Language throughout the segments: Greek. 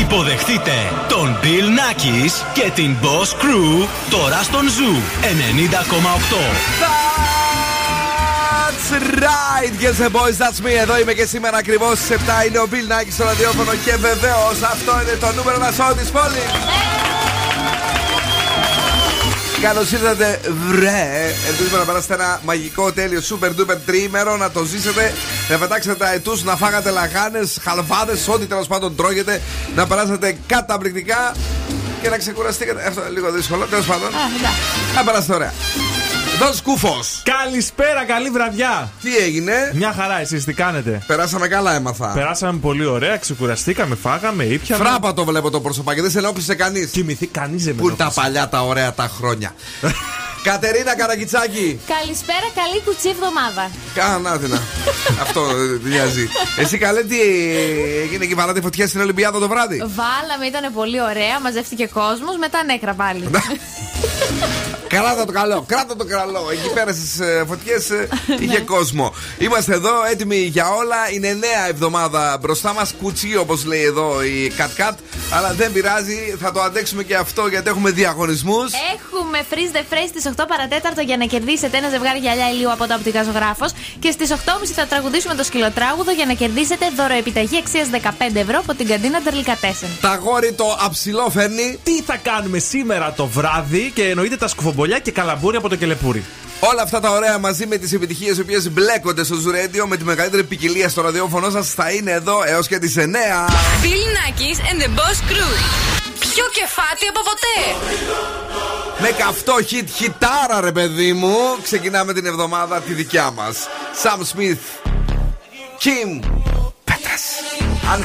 Υποδεχτείτε τον Bill Nackis και την Boss Crew τώρα στον Zoo 90,8. That's right, yes and boys, that's me. Εδώ είμαι και σήμερα ακριβώς στις 7 είναι ο Bill Nike στο ραδιόφωνο και βεβαίως αυτό είναι το νούμερο ένα show τη πόλη. Καλώς ήρθατε, βρε! Ελπίζουμε να περάσετε ένα μαγικό, τέλειο, super duper τρίμερο, να το ζήσετε, να πετάξετε τα ετούς, να φάγατε λαχάνε, χαλβάδες, ό,τι τέλος πάντων τρώγετε, να περάσετε καταπληκτικά και να ξεκουραστείτε. Αυτό είναι λίγο δύσκολο, τέλος πάντων. Να περάσετε ωραία. Εδώ σκούφος. Καλησπέρα, καλή βραδιά. Τι έγινε, Μια χαρά, εσείς τι κάνετε; περάσαμε καλά, έμαθα. Περάσαμε πολύ ωραία, ξεκουραστήκαμε, φάγαμε, ήπιαμε. Φράπα το βλέπω το προσωπάκι, δεν σε ενόχλησε κανείς. Κοιμηθεί κανείς δεν με Πού είναι τα ενόχλησε. παλιά τα ωραία τα χρόνια. Κατερίνα Καρακιτσάκη. Καλησπέρα, καλή κουτσή εβδομάδα. Κανάτινα. Αυτό ε, μοιάζει. Εσύ καλέ τι ε, έγινε και βάλατε φωτιά στην Ολυμπιάδα το βράδυ; Βάλαμε, ήταν πολύ ωραία, μαζεύτηκε κόσμος, μετά νέκρα πάλι. Κράτα το καλό, κράτα το καλό. Εκεί πέρα στις φωτιές είχε κόσμο. Είμαστε εδώ έτοιμοι για όλα. Είναι νέα εβδομάδα μπροστά μας. Κουτσί όπως λέει εδώ η Κατ Κατ. Αλλά δεν πειράζει, θα το αντέξουμε και αυτό γιατί έχουμε διαγωνισμούς. Έχουμε freeze the phrase στις 8 παρατέταρτο για να κερδίσετε ένα ζευγάρι γυαλιά ηλίου από το οπτικά ζωγράφος. Και στις 8.30 θα τραγουδήσουμε το σκυλοτράγουδο για να κερδίσετε δωροεπιταγή αξίας 15 ευρώ από την καντίνα Ντερλικατέσεν. Τα γόρι το αψηλό φέρνει. Τι θα κάνουμε σήμερα το βράδυ και εννοείται τα σκουφομπολιά και καλαμπούρι από το κελεπούρι. Όλα αυτά τα ωραία μαζί με τις επιτυχίες οι οποίες μπλέκονται στο Ζουρέντιο με τη μεγαλύτερη ποικιλία στο ραδιόφωνο σας θα είναι εδώ έως και τις 9. Bill Nackis and the Boss Crew. Πιο κεφάτι από ποτέ. Με καυτό hit χιτάρα ρε παιδί μου Ξεκινάμε την εβδομάδα τη δικιά μας Sam Smith Kim Πέτρας And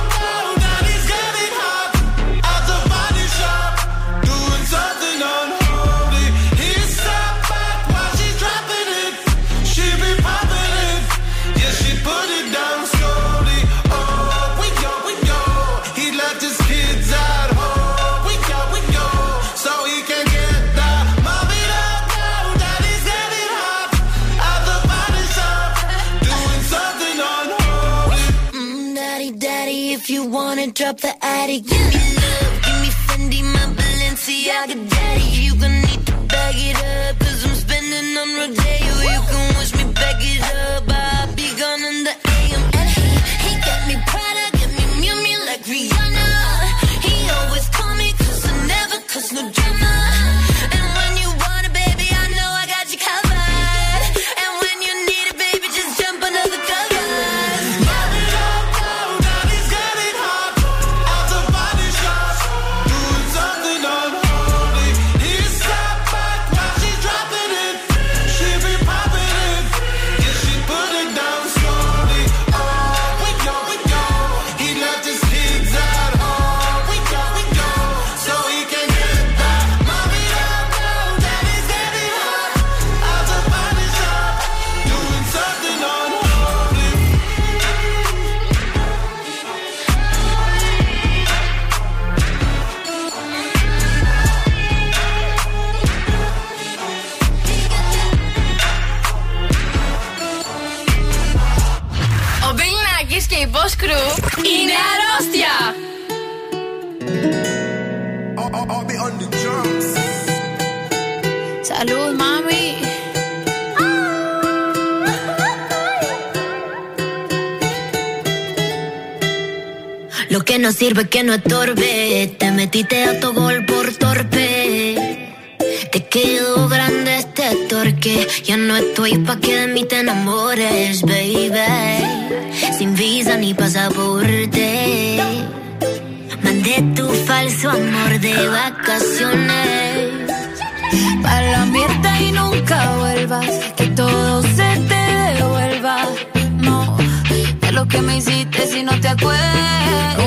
wanna drop the attic, give me love, give me Fendi, my Balenciaga, daddy. no sirve que no estorbe. Te metiste a tu gol por torpe. Te quedó grande este torque. Ya no estoy pa' que de mí te enamores, baby. Sin visa ni pasaporte. Mandé tu falso amor de vacaciones. Pa' la mierda y nunca vuelvas. Que todo se te devuelva. No, de lo que me hiciste si no te acuerdas.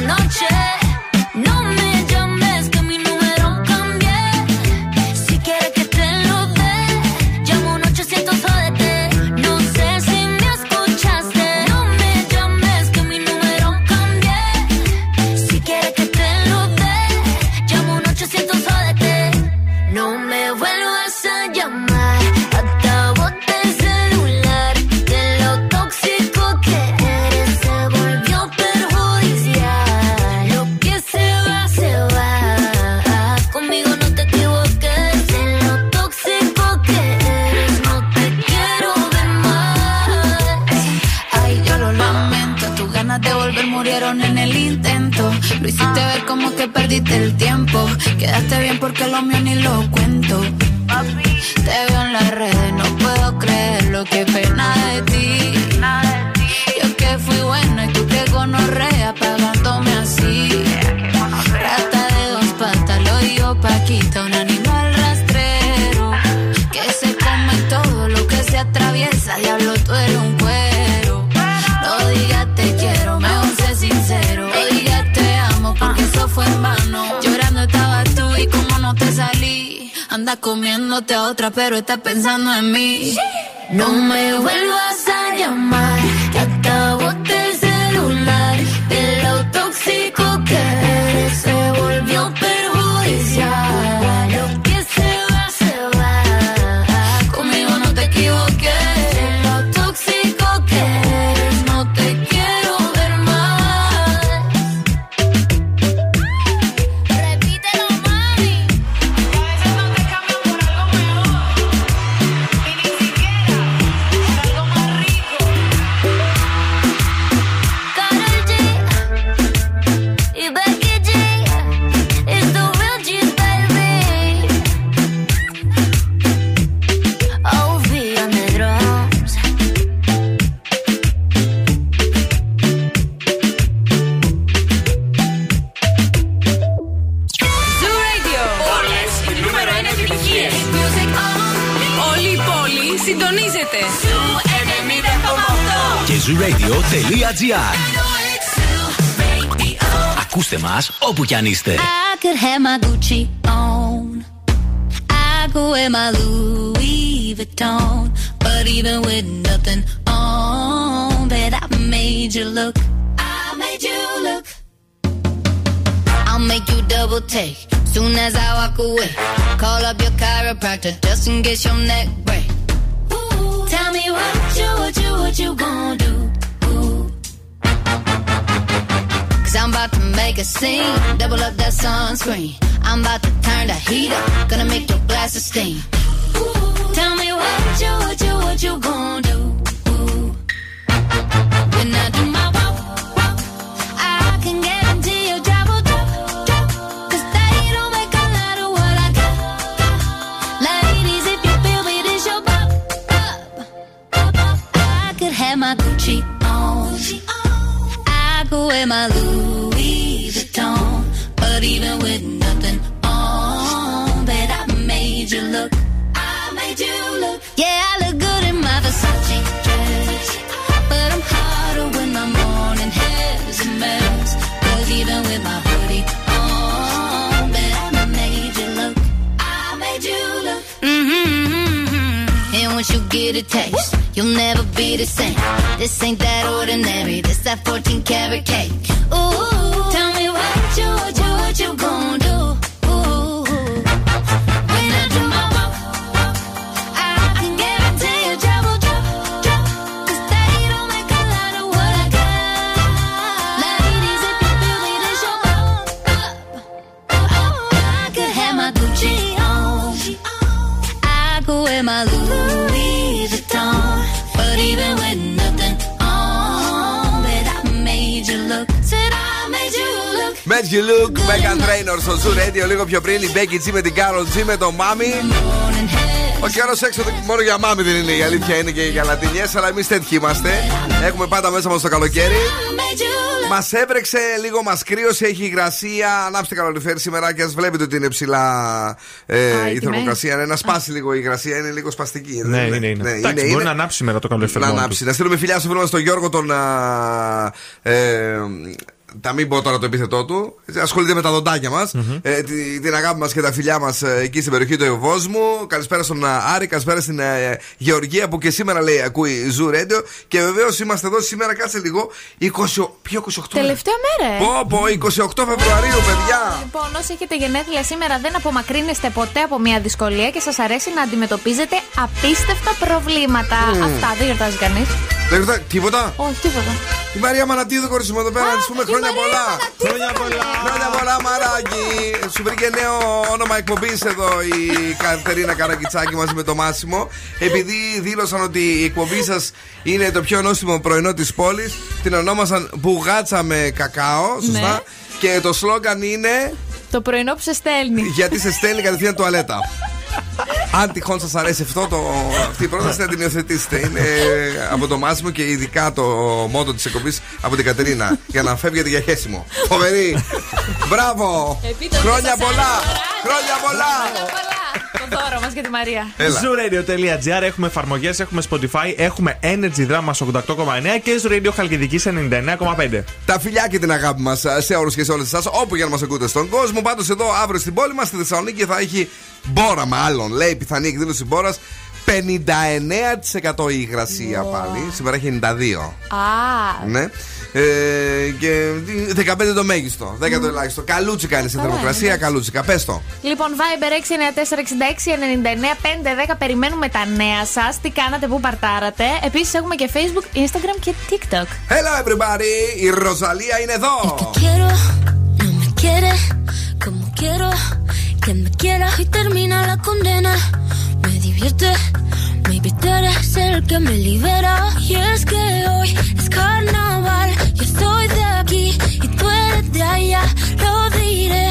noche. perdiste el tiempo. Quedaste bien porque lo mío ni lo cuento. buscándote a otra, pero estás pensando en mí. No me vuelvas όπου κι αν είστε. I could have my Gucci. Megan Trainor στο Zoo Radio. Λίγο πιο πριν η Becky G με την Carol G με το Mami. Ο καιρός έξω μόνο για μάμι δεν είναι η αλήθεια, είναι και για λατινιές, αλλά εμείς τέτοιοι είμαστε. Έχουμε πάντα μέσα μας το καλοκαίρι. Μας έβρεξε, λίγο μας κρύωσε, έχει υγρασία. Ανάψτε καλοκαίρι σήμερα και ας βλέπετε ότι είναι ψηλά ε, η τιμές. θερμοκρασία. Ναι, να σπάσει λίγο η υγρασία, είναι λίγο σπαστική. Ναι, δεν είναι, είναι. Ναι, Εντάξει, μπορεί να ανάψει σήμερα το καλοκαίρι. να ανάψει. Να στείλουμε φιλιά στο φίλο μας τον Γιώργο, τον. α, ε, τα μην πω τώρα το επίθετό του. Ασχολείται με τα δοντάκια μας. Ε, τη- την αγάπη μας και τα φιλιά μας εκεί στην περιοχή του Ευόσμου. Καλησπέρα στον α, Άρη, καλησπέρα στην ε, Γεωργία που και σήμερα λέει ακούει Zoo Radio. Και βεβαίως είμαστε εδώ σήμερα, κάτσε λίγο. 20, ποιο 28 Τελευταία μέρα, ε. Πω, πω, 28 Φεβρουαρίου, παιδιά. Λοιπόν, όσοι έχετε γενέθλια σήμερα, δεν απομακρύνεστε ποτέ από μια δυσκολία και σας αρέσει να αντιμετωπίζετε απίστευτα προβλήματα. Αυτά δεν γιορτάζει κανείς. Δεν ρωτά- τίποτα; Όχι, τίποτα. Η Μαρία Μανατίδου, κορίτσι μου, εδώ πέρα να της πούμε η χρόνια Μαρία πολλά. Μανατίδου, Χρόνια πολλά. Χρόνια πολλά, Μαράκι. Σου βρήκε νέο όνομα εκπομπής εδώ η Κατερίνα Καρακιτσάκη μαζί με το Μάσιμο. Επειδή δήλωσαν ότι η εκπομπή σας είναι το πιο νόστιμο πρωινό της πόλης, την ονόμασαν Μπουγάτσα με κακάο. Σωστά; Ναι. Και το σλόγκαν είναι Το πρωινό που σε στέλνει. Γιατί σε στέλνει κατευθείαν τουαλέτα. Αν τυχόν σας αρέσει αυτό το, αυτή η πρόταση, να την υιοθετήσετε. Είναι από το Μάσιμο και ειδικά το μότο της εκπομπής από την Κατερίνα. Για να φεύγετε για χέσιμο. Φοβερή! Μπράβο! Επίτροπε, Χρόνια σας πολλά! άρεσε, Χρόνια πολλά! Το δώρο μας για τη Μαρία. Έλα. Zooradio.gr έχουμε εφαρμογές, έχουμε Spotify, έχουμε Energy Drama 88,9 και Radio Χαλκιδική 99,5. Τα φιλιά και την αγάπη μας σε όλους και σε όλες εσάς, όπου για να μας ακούτε στον κόσμο. Πάντως εδώ αύριο στην πόλη μας, στη Θεσσαλονίκη, θα έχει μπόρα μάλλον. Λέει πιθανή εκδήλωση μπόρας. 59% η υγρασία πάλι. Σήμερα έχει 92. Α, Ναι. Ε, και 15 το μέγιστο. 10 το ελάχιστο. Καλούτσικα είναι στην Καλά, θερμοκρασία. εντάξει. Καλούτσικα. Πες το. Λοιπόν, Viber 694-66-99-510. Περιμένουμε τα νέα σας. Τι κάνατε, πού παρτάρατε. Επίσης έχουμε και Facebook, Instagram και TikTok. Hello everybody! Η Ροζαλία είναι εδώ. Quiero, no me quieras y termina la condena. Me divierte, maybe tú eres el que me libera. Y es que hoy es carnaval, yo estoy de aquí y tú eres de allá. Lo diré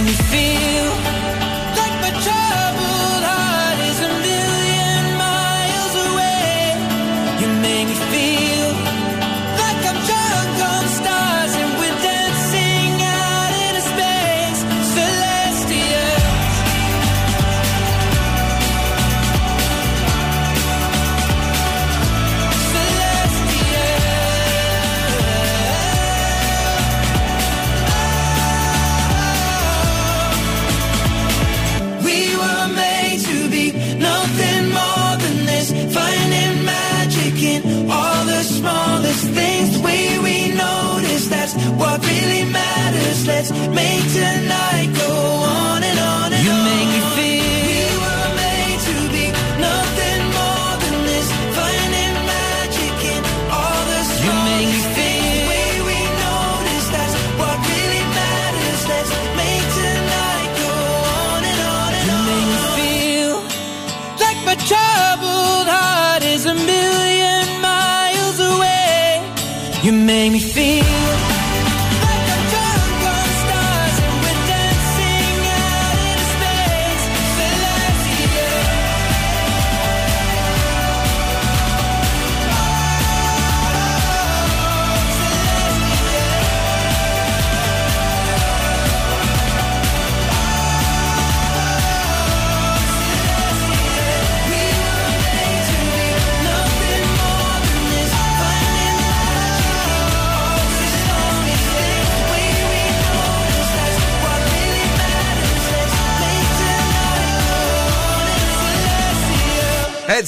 make me feel.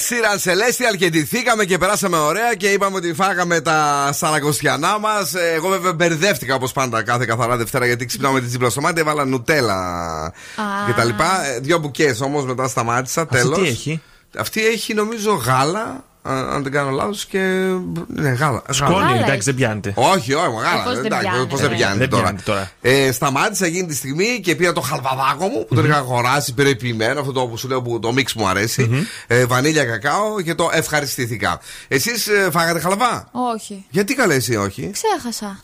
Σίραν Celestial και ντυθήκαμε και περάσαμε ωραία και είπαμε ότι φάγαμε τα σαρακοστιανά μας. Εγώ βέβαια μπερδεύτηκα όπως πάντα κάθε καθαρά Δευτέρα γιατί ξυπνάω με την τσίπλα στο μάτι, έβαλα νουτέλα και τα λοιπά. Ε, Δύο μπουκές όμως μετά σταμάτησα. Τέλος. τι έχει; Αυτή έχει νομίζω γάλα, α- αν δεν κάνω λάθος και. Ναι, γάλα. Σκόνη, Γάλα εντάξει, έχει. δεν πιάνεται. Όχι, όχι, Ε, μεγάλα. πώς δεν εντάξει, πιάνει, πώς ρε. δεν πιάνει Δεν τώρα. πιάνει τώρα. Ε, σταμάτησα εκείνη τη στιγμή και πήρα το χαλβαδάκο μου που τον είχα αγοράσει περιποιημένο, αυτό το που σου λέω που το μίξ μου αρέσει. ε, βανίλια κακάο και το ευχαριστήθηκα. Εσείς φάγατε χαλβά; Όχι. Γιατί καλέ εσύ, όχι; Ξέχασα.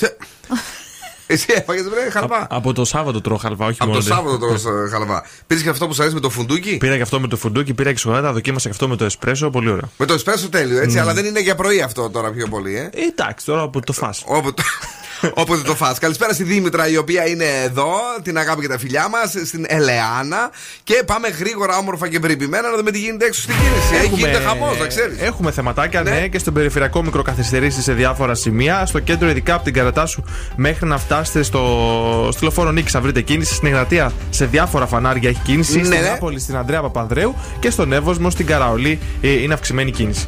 Τε- Εσύ έφαγες βρε χαλβά. Από το Σάββατο τρώω χαλβά, όχι Από μόνο. το δε. Σάββατο τώρα χαλβά. Πήρες και αυτό που σου αρέσει με το φουντούκι; Πήρα και αυτό με το φουντούκι, πήρα και σοκολάτα, δοκίμασα και αυτό με το εσπρέσο, πολύ ωραίο. Με το εσπρέσο τέλειο, έτσι, αλλά δεν είναι για πρωί αυτό τώρα πιο πολύ, ε. Ε, Εντάξει, τώρα που το φας. Όποτε, όποτε το φας. Καλησπέρα στη Δήμητρα η οποία είναι εδώ, την αγάπη και τα φιλιά μας, στην Ελεάνα. Και πάμε γρήγορα, όμορφα και περιποιημένα να δούμε τι γίνεται έξω στην κίνηση. Έχει γίνεται χαμός, να ξέρεις. Έχουμε θεματάκια, Ναι. ναι. και στον περιφερειακό μικροκαθυστερήσει σε διάφορα σημεία. Στο κέντρο, ειδικά από την Καρατάσου μέχρι να φτάσετε στο, στο λεωφόρο Νίκης, θα βρείτε κίνηση. Στην Εγνατία σε διάφορα φανάρια έχει κίνηση. Ναι, στην ναι. Νάπολη, στην Ανδρέα Παπανδρέου και στον Εύωσμο, στην Καραολή ε, είναι αυξημένη κίνηση.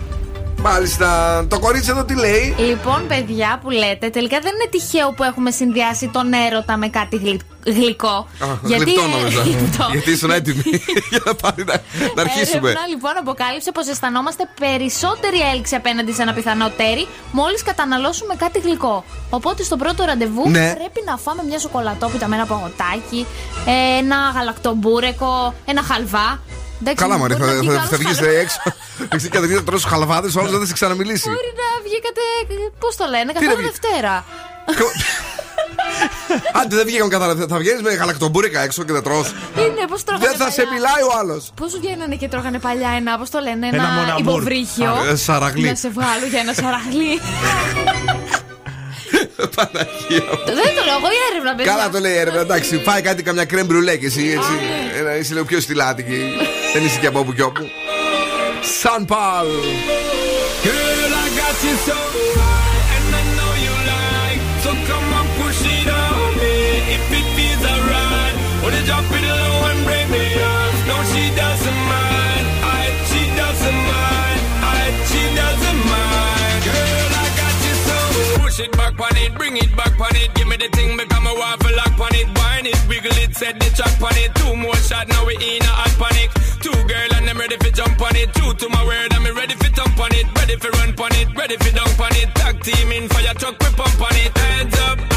Μάλιστα. Το κορίτσι εδώ τι λέει; Λοιπόν, παιδιά που λέτε, τελικά δεν είναι τυχαίο που έχουμε συνδυάσει τον έρωτα με κάτι γλυ- γλυκό. Α, γλυπτό νόμιζα. Γλυπτό. Γιατί ήσουν έτοιμοι για να, πάρει να, να αρχίσουμε. Έρευνα λοιπόν αποκάλυψε πως αισθανόμαστε περισσότερη έλξη απέναντι σε ένα πιθανό τέρι μόλις καταναλώσουμε κάτι γλυκό. Οπότε στο πρώτο ραντεβού Ναι. πρέπει να φάμε μια σοκολατόπιτα με ένα παγωτάκι, ε, ένα γαλακτομπούρεκο, ένα χαλβά. Εντάξει, Καλά, μωρέ, μπορεί θα, να βγει θα, καλός θα βγεις χαλβάς. έξω. Εσύ καταρχήν θα τρώσει χαλβάδε, όλο δεν θα σε ξαναμιλήσει. Μπορεί να βγήκατε. Πώς το λένε, να καθόλου βγει- Δευτέρα. Άντε δεν βγήκαμε καθαρά. Θα βγαίνεις με γαλακτομπούρικα έξω και θα τρως Είναι, πώς τρώγανε. Δεν θα σε παλιά. μιλάει ο άλλος. Πώς βγαίνανε και τρώγανε παλιά ένα, πώς το λένε, Ένα ένα, μοναμούρ. υποβρύχιο. Α, ε, σαραγλί. Να σε βγάλω για ένα σαραγλί. Παναγία μου. δεν το λέω εγώ, η έρευνα, παιδιά. Καλά το λέει η έρευνα, εντάξει. Φάει κάτι καμιά κρέμ μπρουλέ και εσύ έτσι. Ένα, είσαι λίγο πιο στυλάτικη. Δεν είσαι και από όπου και όπου. Σαν Παλ. Girl, I got you so high, and I know you like. So come on, push it on me if it feels alright. Wanna drop it low and bring me up? No, she doesn't mind. I, she doesn't mind. I, she doesn't mind. Girl, I got you so. Push it back on it, bring it back on it. Give me the thing, become a waffle lock on it. Wine it, wiggle it, set the track on it. Two more shot, now we in a hot panic. Ready for jump on it. Two to my word, I'm ready for thump on it. Ready for run on it, ready for dunk on it. Tag team in fire truck, we pump on it. Hands up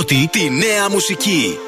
πρώτη τη νέα μουσική.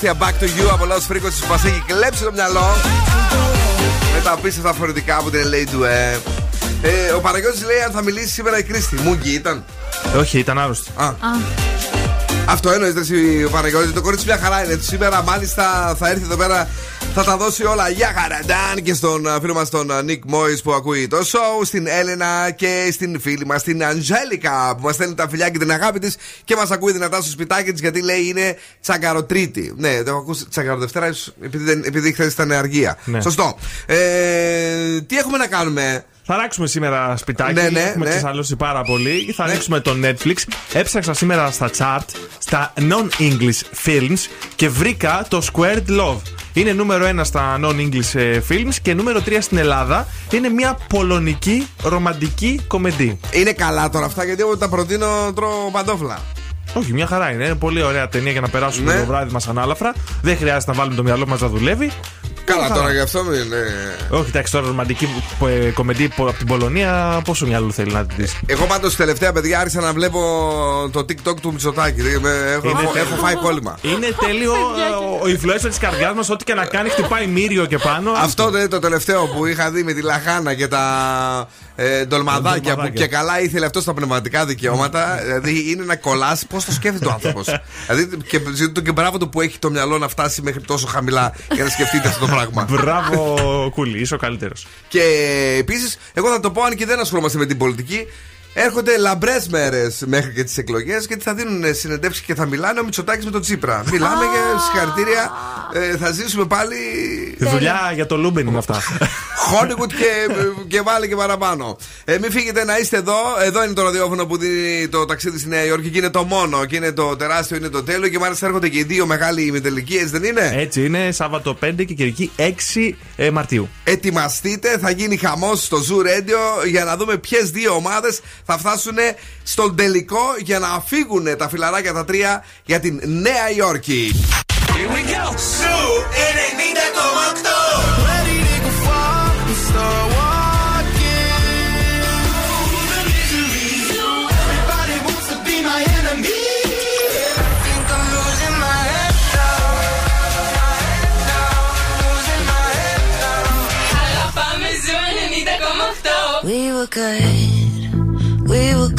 Τεράστια Back to You από Lost Frequencies που μας έχει κλέψει το μυαλό. Με τα απίστευτα φορητικά που την λέει του, ε. ε ο Παναγιώτης λέει αν θα μιλήσει σήμερα η Κρίστη. Μούγκη ήταν. Όχι, ήταν άρρωστη. Α. Αυτό εννοείται εσύ ο Παναγιώτη. Το κορίτσι μια χαρά είναι. Σήμερα μάλιστα θα έρθει εδώ πέρα. Θα τα δώσει όλα για χαραντάν και στον α, φίλο μας τον α, Νικ Μόη που ακούει το show, στην Έλενα και στην φίλη μας την Αντζέλικα που μας στέλνει τα φιλιά και την αγάπη της και μας ακούει δυνατά στο σπιτάκι της γιατί λέει είναι τσαγκαροτρίτη. Ναι, το έχω ακούσει τσαγκαροδευτέρα ίσως επειδή, δεν- επειδή χθες ήταν αργία. Ναι. Σωστό. Ε, τι έχουμε να κάνουμε; Θα ράξουμε σήμερα σπιτάκι. Ναι, ναι, Έχουμε ναι. ξεσαλώσει πάρα πολύ. Θα ανοίξουμε το Netflix. Έψαξα σήμερα στα chart, στα non-English films και βρήκα το Squared Love. Είναι νούμερο 1 στα non-English ε, films και νούμερο 3 στην Ελλάδα. Είναι μια πολωνική ρομαντική κομμεντή. Είναι καλά τώρα αυτά γιατί εγώ τα προτείνω τρώω παντόφλα. Όχι, μια χαρά είναι. Είναι πολύ ωραία ταινία για να περάσουμε Ναι. το βράδυ μας ανάλαφρα. Δεν χρειάζεται να βάλουμε το μυαλό μας να δουλεύει. Καλά Μια τώρα χαρά. γι' αυτό μην. ε, Όχι, εντάξει, τώρα ρομαντική ε, κομμεντή από την Πολωνία, πόσο μυαλό θέλει να την δεις; Εγώ πάντως τελευταία παιδιά άρχισα να βλέπω το TikTok του Μητσοτάκη. Δηλαδή, με- Έχω, Είναι έχω, τέλειο. έχω φάει κόλλημα. Είναι τέλειο ο- ο influencer της καρδιάς μας, ό,τι και να κάνει, χτυπάει μύριο και πάνω. Αυτό δεν είναι το τελευταίο που είχα δει με τη λαχάνα και τα ε, ντολμαδάκια που ντολμαδάκια. και καλά ήθελε αυτό στα πνευματικά δικαιώματα. δηλαδή είναι ένα κολλάς. Πώς το σκέφτεται ο άνθρωπος. δηλαδή και ζητώ και μπράβο του που έχει το μυαλό να φτάσει μέχρι τόσο χαμηλά για να σκεφτείτε αυτό το πράγμα. Μπράβο, Κούλι, είσαι ο καλύτερος. Και επίσης, εγώ θα το πω αν και δεν ασχολούμαστε με την πολιτική. Έρχονται λαμπρές μέρες μέχρι και τις εκλογές γιατί θα δίνουν συνεντεύξεις και θα μιλάνε ο Μητσοτάκης με τον Τσίπρα. Μιλάμε για συγχαρητήρια. Ε, θα ζήσουμε πάλι. Δουλειά για το Λούμπεν είναι αυτά. Hollywood και, και βάλε και παραπάνω. Ε, μην φύγετε να είστε εδώ. Εδώ είναι το ραδιόφωνο που δίνει το ταξίδι στη Νέα Υόρκη και είναι το μόνο. Και είναι το τεράστιο, είναι το τέλειο. Και μάλιστα έρχονται και οι δύο μεγάλοι ημιτελικοί, δεν είναι; Έτσι είναι, Σάββατο 5 και Κυριακή 6 ε, Μαρτίου. Ετοιμαστείτε, θα γίνει χαμός στο Zoo Radio για να δούμε ποιες δύο ομάδες θα φτάσουν στον τελικό για να φύγουν τα φιλαράκια τα τρία για την Νέα Υόρκη.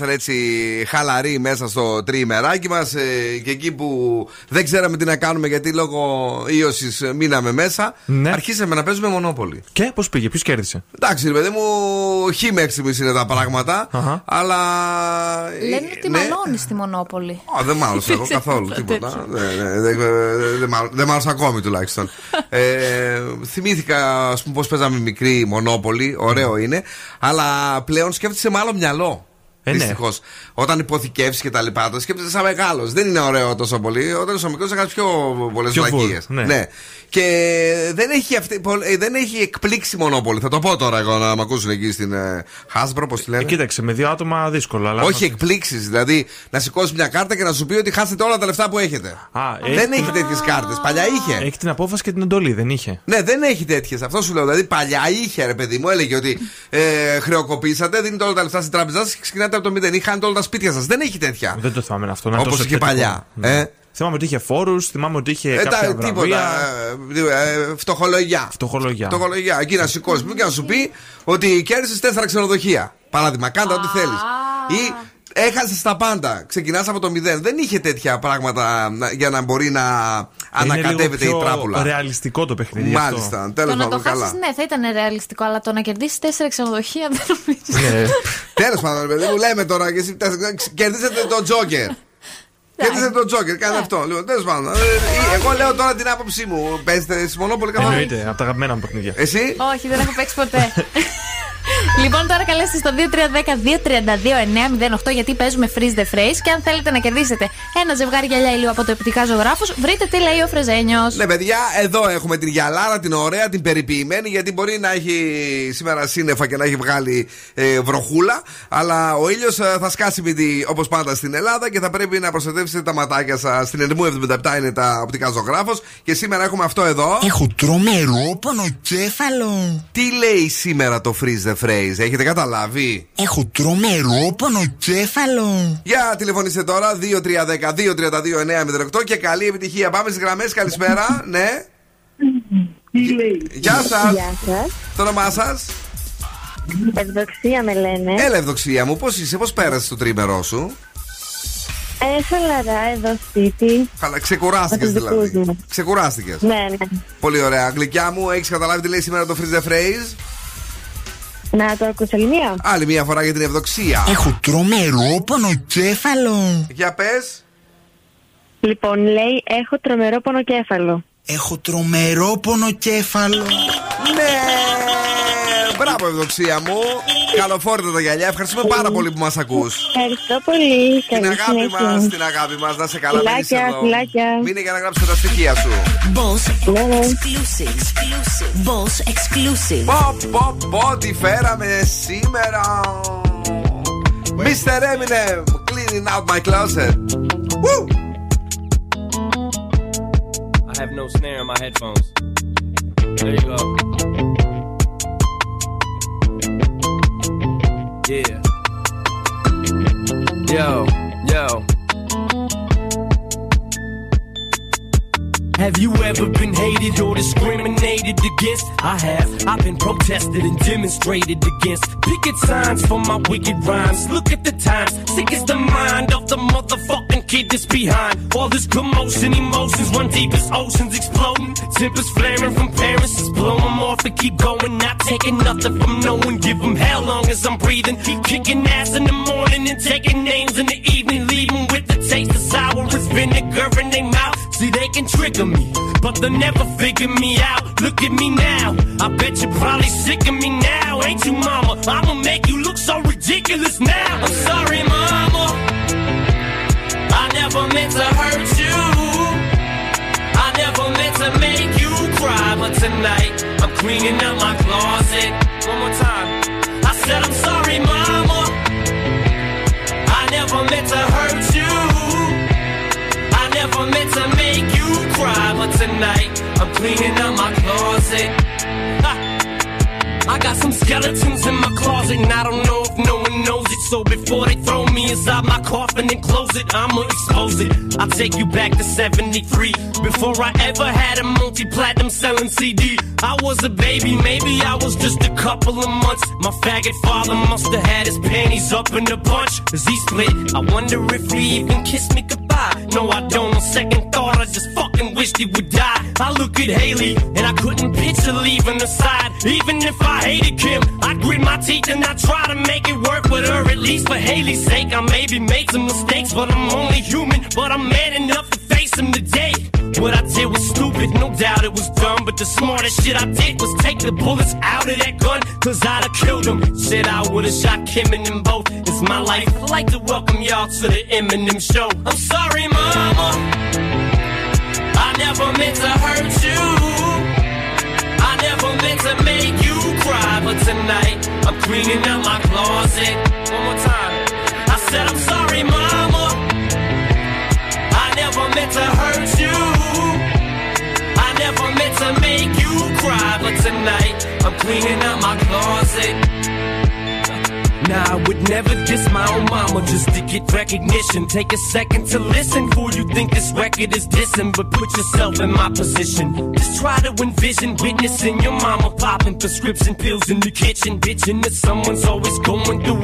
Ήμασταν έτσι χαλαροί μέσα στο τριημεράκι μας, και εκεί που δεν ξέραμε τι να κάνουμε γιατί λόγω ίωσης μείναμε μέσα, Ναι. αρχίσαμε να παίζουμε μονόπολη. Και πώς πήγε, ποιος κέρδισε; Εντάξει, ρε παιδί μου, χι μέχρι στιγμής είναι τα πράγματα, Αχα. αλλά. Λένε ότι ναι. μαλώνεις στη Μονόπολη. Α, δεν μάλωσα εγώ καθόλου τίποτα. Δεν δεν- δεν- δεν μάλω- Δεν μάλωσα ακόμη τουλάχιστον. Ε, θυμήθηκα, ας πούμε, πώς παίζαμε μικρή μονόπολη. Ωραίο είναι. Αλλά πλέον σκέφτεσαι με άλλο μυαλό. Ε, ναι. Δυστυχώς. Όταν υποθηκεύσεις και τα λοιπά, το σκέφτεσαι σαν μεγάλος. Δεν είναι ωραίο τόσο πολύ. Όταν είσαι μικρός, θα κάνει πιο πολλές Πιο full, βλακίε. ναι. Και δεν έχει, αυτή, πολλ- ε, δεν έχει εκπλήξει μονόπολη. Θα το πω τώρα εγώ να μ' ακούσουν εκεί στην ε, Hasbro, πώς τη λένε. Ε, κοίταξε, με δύο άτομα δύσκολο. Αλλά Όχι εκπλήξεις. Δηλαδή να σηκώσεις μια κάρτα και να σου πει ότι χάσετε όλα τα λεφτά που έχετε. Α, δεν έχει- έχει τέτοιες κάρτες. Παλιά είχε. Έχει την απόφαση και την εντολή, δεν είχε. Ναι, δεν έχει τέτοιες. Αυτό σου λέω. Δηλαδή παλιά είχε, ρε παιδί μου, έλεγε ότι ε, χρεοκοπήσατε, δίνετε όλα τα λεφτά στην τράπεζά σας και ξεκινάτε από το μηδέν ή χάνετε όλα τα σπίτια σας. Δεν έχει τέτοια. Δεν το θυμάμαι αυτό. να Όπως τόσο και θετικό. παλιά, Ναι. ε. Θυμάμαι ότι είχε φόρους, θυμάμαι ότι είχε Ε, κάποια τα, τίποτα. βραβεία. Ε, ε, φτωχολογιά. Φτωχολογιά. Φτωχολογιά. Εκεί να σηκώσει και να σου πει ότι κέρδισες τέσσερα ξενοδοχεία. Παράδειγμα, κάντε ό,τι θέλεις. Ή έχασες τα πάντα. Ξεκινάς από το μηδέν. Δεν είχε τέτοια πράγματα να- για να μπορεί να ανακατεύεται η τράπουλα. ρεαλιστικό το παιχνίδι. γι' αυτό. Μάλιστα, τέλος Το να το πάντων, καλά. χάσεις, ναι, θα ήταν ρεαλιστικό, αλλά το να κερδίσεις τέσσερα ξενοδοχεία δεν νομίζω. Ναι. Τέλος πάντων, ρε παιδί μου, λέμε τώρα και εσύ κερδίσατε τον Τζόκερ. Κερδίσατε τον Τζόκερ, κάνε αυτό. Λοιπόν, τέλος πάντων. ε, Εγώ λέω τώρα την άποψή μου. Παίζετε εσεί μονόπολη καθόλου. Εννοείται, από τα αγαπημένα μου παιχνίδια. Εσύ; Όχι, δεν έχω παίξει ποτέ. λοιπόν, τώρα καλέστε στο 2310-232-908 γιατί παίζουμε freeze the phrase και αν θέλετε να κερδίσετε ένα ζευγάρι γυαλιά ηλίου από το επιτικά ζωγράφο, βρείτε τι λέει ο Φρεζένιος. Ναι, παιδιά, εδώ έχουμε την γυαλάρα, την ωραία, την περιποιημένη, γιατί μπορεί να έχει σήμερα σύννεφα και να έχει βγάλει ε, βροχούλα. Αλλά ο ήλιος θα σκάσει όπως πάντα στην Ελλάδα και θα πρέπει να προστατεύσετε τα ματάκια σας. Στην Ερμού 77 είναι τα οπτικά ζωγράφος. Και σήμερα έχουμε αυτό εδώ. Έχω τρομερό πονοκέφαλο. Τι λέει σήμερα το freeze the phrase, έχετε καταλάβει; Έχω τρομερό πονοκέφαλο. Για τηλεφωνήστε τώρα 2310-232-908 και καλή επιτυχία. Πάμε στις γραμμές, καλησπέρα. Ναι. Γεια σας. Γεια σας. Το όνομά σας; Ευδοξία με λένε. Έλα, ευδοξία μου, πώς είσαι, πώς πέρασε το τρίμερό σου; Ε, χαλαρά εδώ σπίτι. Καλά, ξεκουράστηκες Με τους δηλαδή. δικούς μου. Ξεκουράστηκες. Ναι, ναι. Πολύ ωραία. Γλυκιά μου, έχεις καταλάβει τι λέει σήμερα το freeze the phrase; Να το ακούσω άλλη μία. Άλλη μια φορά για την ευδοξία. Έχω τρομερό πονοκέφαλο. Για πες. Λοιπόν, λέει, έχω τρομερό πονοκέφαλο. Έχω τρομερό πονοκέφαλο. Ναι! Μπράβο, ευδοξία μου. Καλοφόρητα τα γυαλιά. Ευχαριστούμε πάρα πολύ που μας ακούς. Ευχαριστώ πολύ. Την Καλή αγάπη συνέχεια. μας, την αγάπη μας. Να σε καλά, μην είσαι Φιλάκια, εδώ. φιλάκια. Μείνε για να γράψουμε τα στοιχεία σου. Boss Ναι, ναι. exclusive. Boss exclusive. Πω, πω, πω, τι φέραμε σήμερα. Mr. Eminem, cleaning out my closet. Woo! I have no snare in my headphones. There you go. Yeah. Yo, yo. Have you ever been hated or discriminated against? I have. I've been protested and demonstrated against. Picket signs for my wicked rhymes. Look at the times. Sick is the mind of the motherfucking kid that's behind. All this commotion, emotions run deep as oceans exploding. Tempers flaring from parents. Just blow 'em off and keep going. Not taking nothing from no one. Give 'em hell long as I'm breathing. Keep kicking ass in the morning and taking names in the evening. Leave 'em with the taste of sour as vinegar mouth. They can trigger me, but they'll never figure me out. Look at me now. I bet you're probably sick of me now, ain't you, mama? I'ma make you look so ridiculous now. I'm sorry, mama. I never meant to hurt you. I never meant to make you cry, but tonight I'm cleaning out my closet. One more time. I said I'm sorry, mama. I never meant to hurt you. I never meant to make you cry, but tonight I'm cleaning out my closet. Ha. I got some skeletons in my closet, and I don't know So before they throw me inside my coffin and close it, I'ma expose it. I'll take you back to 73. Before I ever had a multi platinum selling CD, I was a baby, maybe I was just a couple of months. My faggot father must have had his panties up in a bunch. As he split, I wonder if he even kissed me goodbye. No, I don't. On second thought, I just fucking wished he would die. I look at Haley, and I couldn't picture leaving her side. Even if I hated Kim, I grit my teeth and I try to make it work with her. At least for Haley's sake, I maybe made some mistakes, but I'm only human. But I'm man enough to face them today. What I did was stupid, no doubt it was dumb. But the smartest shit I did was take the bullets out of that gun, cause I'd have killed him. Said I would've shot Kim and them both. It's my life. I'd like to welcome y'all to the Eminem show. I'm sorry, mama. I never meant to hurt you. I never meant to make you cry, but tonight I'm cleaning out my closet. One more time. I said I'm sorry, mama. I never meant to hurt you. I never meant to make you cry, but tonight I'm cleaning out my closet. Nah, I would never diss my own mama just to get recognition. Take a second to listen, fool. You think this record is dissing, but put yourself in my position. Just try to envision witnessing your mama popping prescription pills in the kitchen, bitching that someone's always going through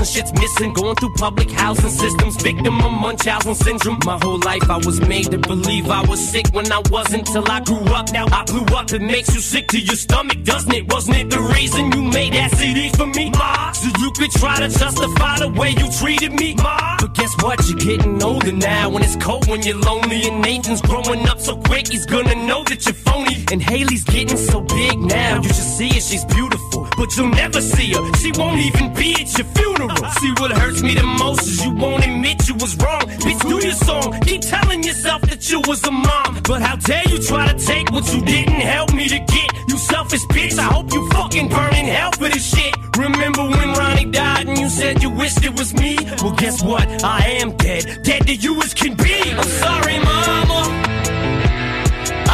a person shit's missing, going through public housing systems, victim of Munchausen syndrome. My whole life I was made to believe I was sick when I wasn't till I grew up. Now I blew up. It makes you sick to your stomach, doesn't it? Wasn't it the reason you made that CD for me, ma? So you could try to justify the way you treated me, ma. But guess what? You're getting older now, and it's cold when you're lonely. And Nathan's growing up so quick, he's gonna know that you're phony. And Haley's getting so big now, you should see her, she's beautiful, but you'll never see her. She won't even be at your funeral. See what hurts me the most is you won't admit you was wrong. Bitch, do your song. Keep telling yourself that you was a mom. But how dare you try to take what you didn't help me to get? You selfish bitch. I hope you fucking burn in hell for this shit. Remember when Ronnie died and you said you wished it was me? Well, guess what? I am dead. Dead to you as can be. I'm sorry, mama.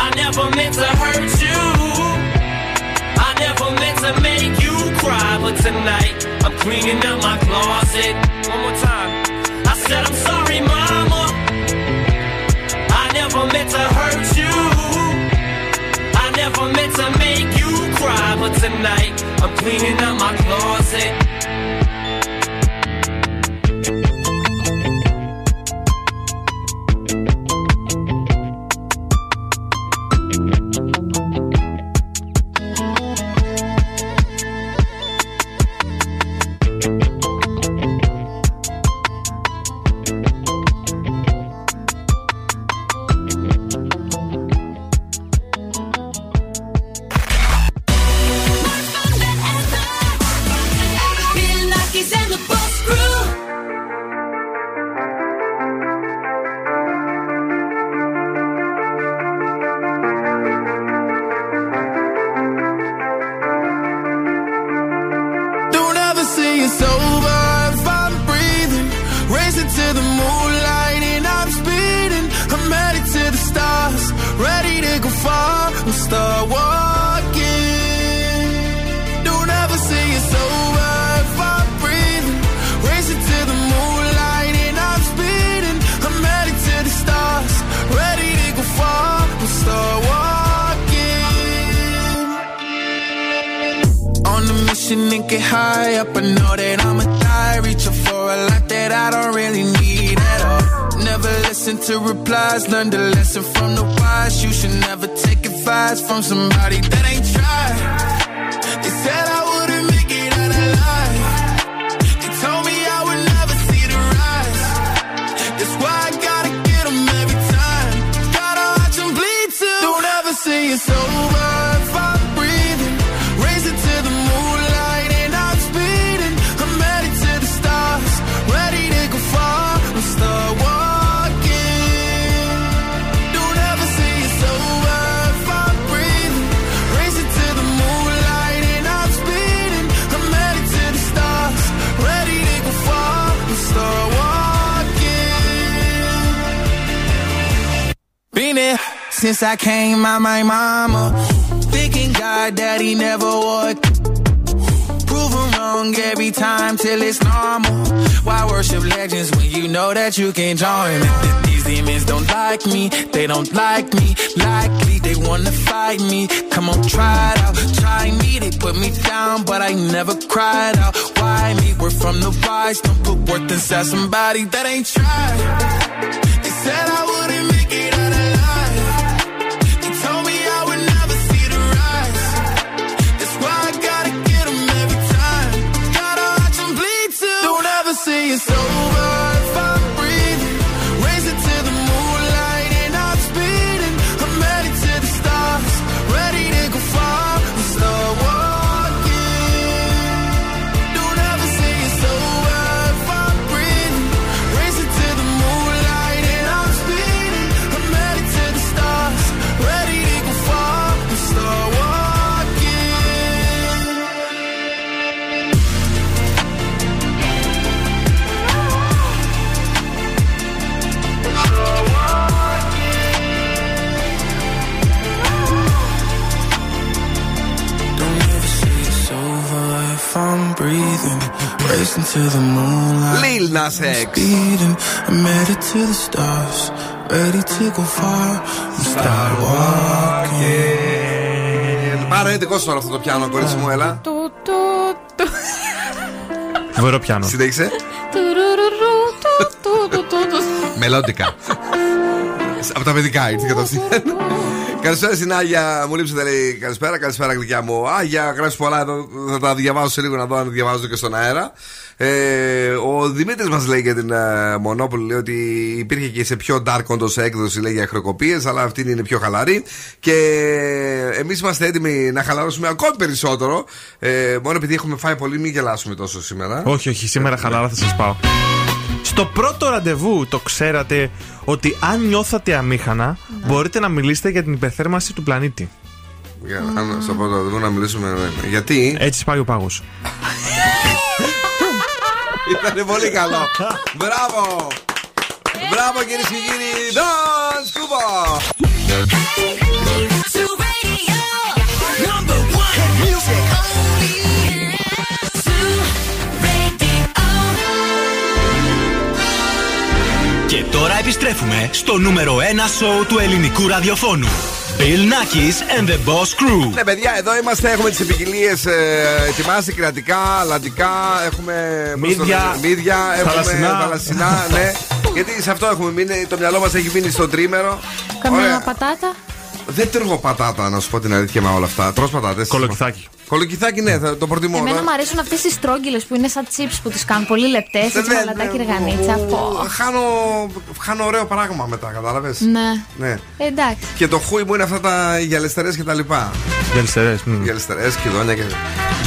I never meant to hurt you. Meant to make you cry, but tonight I'm cleaning up my closet. One more time. I said I'm sorry, mama. I never meant to hurt you. I never meant to make you cry, but tonight I'm cleaning out my closet. Never would. Wrong every time till it's normal. Why worship legends when you know that you can join? These demons don't like me, they don't like me. Likely they wanna fight me. Come on, try it out. Try me, they put me down, but I never cried out. Why me? We're from the wise, don't put worth inside somebody that ain't tried. They said I wouldn't Lil Nas X. Speeding, I'm headed to the stars. ready to go far. We start walking. Πάρε δικό σου τώρα αυτό το πιάνο, κορίτσι μου, έλα. Του, του, του. Βορρό πιάνο. Συνέχισε. Τουρουρουρου, του, του, του, του, του. Μελόντικα. Από τα παιδικά ήρθε κατευθείαν. Καλησπέρα στην Άγια. Μου λείψετε λέει καλησπέρα, καλησπέρα γλυκιά μου. Άγια, γράψει πολλά εδώ. Θα τα διαβάσω σε λίγο να δω αν διαβάζω και στον αέρα. Ε, ο Δημήτρης μας λέει για την ε, Μονόπολη λέει ότι υπήρχε και σε πιο dark όντως έκδοση λέει για χρεοκοπίες, αλλά αυτή είναι πιο χαλαρή. Και εμείς είμαστε έτοιμοι να χαλαρώσουμε ακόμη περισσότερο. Ε, μόνο επειδή έχουμε φάει πολύ, μην γελάσουμε τόσο σήμερα. Όχι, όχι, σήμερα χαλαρά θα σας πάω. Στο πρώτο ραντεβού το ξέρατε ότι αν νιώθατε αμήχανα, μπορείτε να μιλήσετε για την υπερθέρμανση του πλανήτη. Για, αν, στο πρώτο ραντεβού να μιλήσουμε. ναι. Γιατί; Έτσι πάει ο πάγος. ήταν πολύ καλό. Μπράβο! Μπράβο κυρίες και κύριοι! Don Σκούβο! Zoo Radio. Number one. Music only. Επιστρέφουμε στο νούμερο 1 σοου του ελληνικού ραδιοφώνου. Bill Nackis and the Boss Crew. Ναι, παιδιά, εδώ είμαστε. Έχουμε τις ποικιλίε ε, ετοιμάσει κρατικά, αλλαντικά. Έχουμε. πώς το Μύδια, λένε, μύδια έχουμε θαλασσινά. θαλασσινά, ναι. Γιατί σε αυτό έχουμε μείνει. Το μυαλό μας έχει μείνει στο τρίμερο. Καμιά Ωραία. πατάτα. Δεν τρώγω πατάτα, να σου πω την αλήθεια με όλα αυτά. Τρώ πατάτες. Κολοκυθάκι. Κολοκυθάκι, ναι, θα το προτιμώ. Εμένα ναι. μου αρέσουν αυτές οι στρόγγυλες που είναι σαν chips που τις κάνουν πολύ λεπτές. Έτσι Δεν- μαλατάκι δεν- ρεγανίτσα. Πω. Χάνω, χάνω ωραίο πράγμα μετά, κατάλαβες; Ναι. Ναι. Εντάξει. Και το χούι μου είναι αυτά τα γυαλιστερές και τα λοιπά. Γελιστερέ. Γυαλιστερές, κυδόνια και.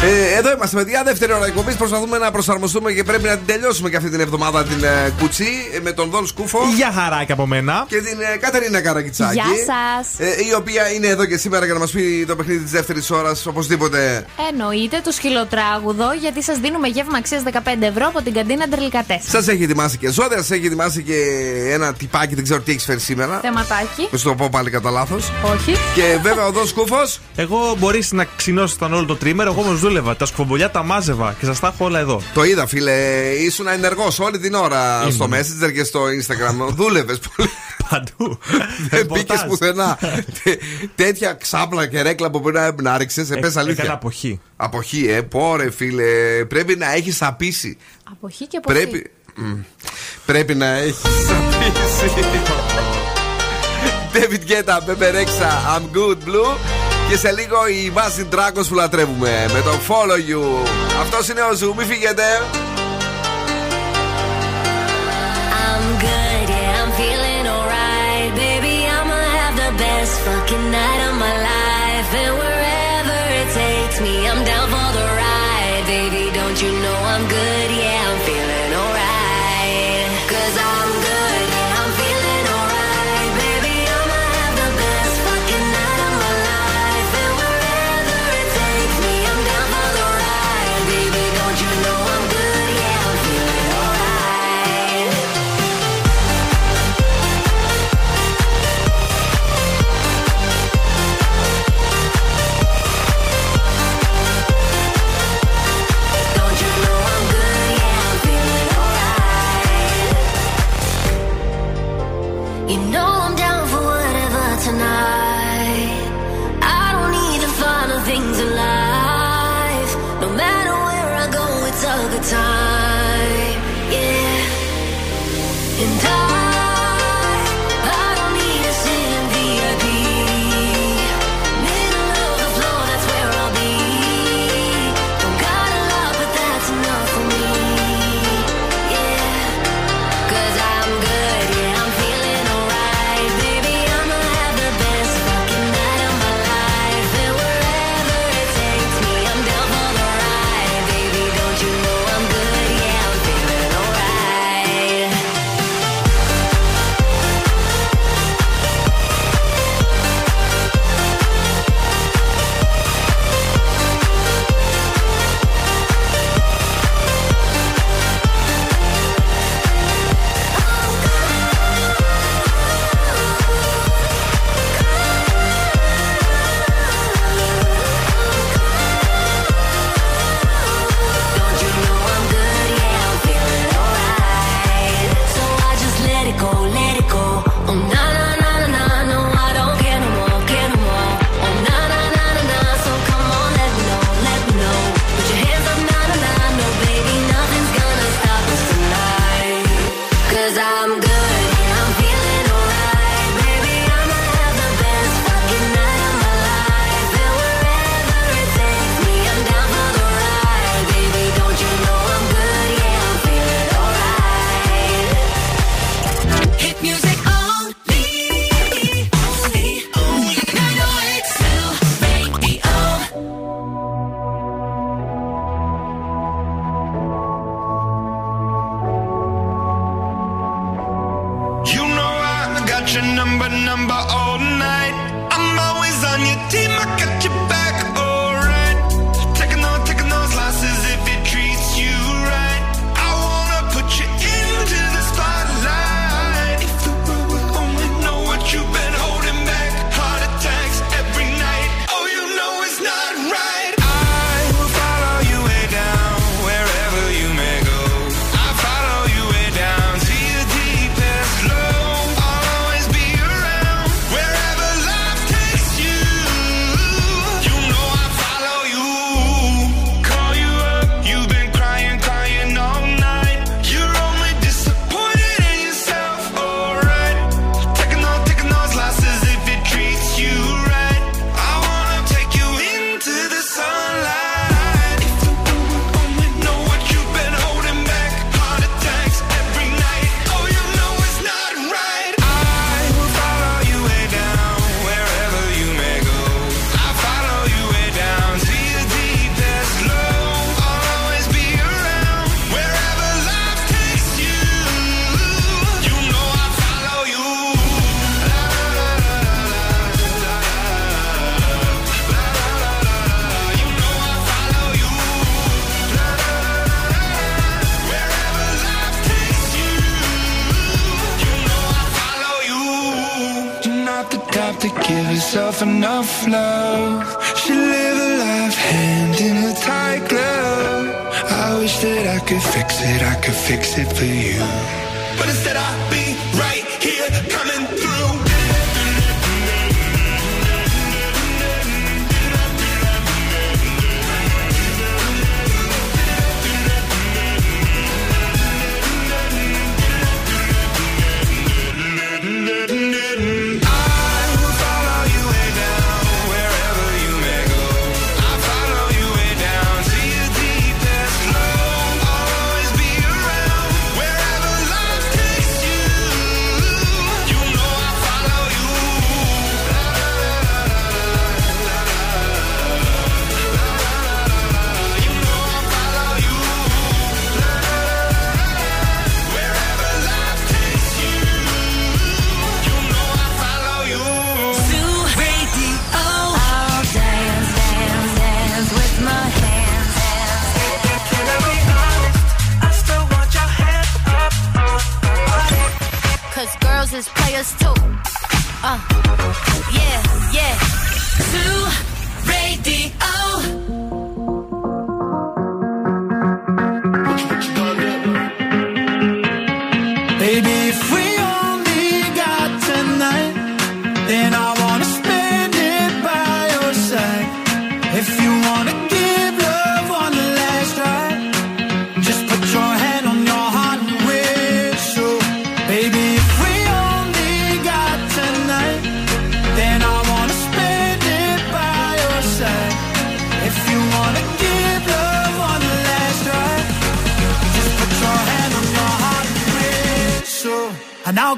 Ε, εδώ είμαστε, παιδιά. Δεύτερη ώρα εκπομπής. Προσπαθούμε να προσαρμοστούμε και πρέπει να την τελειώσουμε και αυτή την εβδομάδα την ε, κουτσί ε, με τον Δον Σκούφο. Για χαράκι από μένα. Και την ε, Κατερίνα Καρακιτσάκη. Γεια σας. Ε, η οποία είναι εδώ και σήμερα για να μας πει το παιχνίδι της δεύτερης ώρας οπωσδήποτε. Εννοείται το σκυλοτράγουδο γιατί σας δίνουμε γεύμα αξίας 15 ευρώ από την καντίνα Ντερλικατέ. Σας έχει ετοιμάσει και ζώδια, σας έχει ετοιμάσει και ένα τυπάκι, δεν ξέρω τι έχεις φέρει σήμερα. Θεματάκι. Μη σου το πω πάλι κατά λάθος. Όχι. Και βέβαια ο Δον Σκούφος. Εγώ μπορείς να ξυνώσασταν όλο το τρίμερο, εγώ όμως δούλευα. Τα σκουφομπολιά τα μάζευα και σας τα έχω όλα εδώ. Το είδα, φίλε. Ήσουν ενεργός όλη την ώρα στο Messenger και στο Instagram. Δούλευες πολύ. Παντού. Δεν μπήκες Ρεπορτάζ. πουθενά. Τε- Τέτοια ξάπλα και ρέκλα που πρέπει να ρίξει. Σε πες Έκανα αλήθεια. αποχή. Αποχή, ε. Πόρε, φίλε. Πρέπει να έχεις απίσει. Αποχή και αποχή. Πρέπει. Μμ. Πρέπει να έχεις απίσει. David Guetta, Bebe Rexha, I'm good blue. Και σε λίγο η Imagine Dragons που λατρεύουμε με το Follow You. Αυτός είναι ο Ζου, μη φύγετε. Fucking night of my life. And wherever it takes me, I'm down for the ride. Baby, don't you know I'm good, yeah,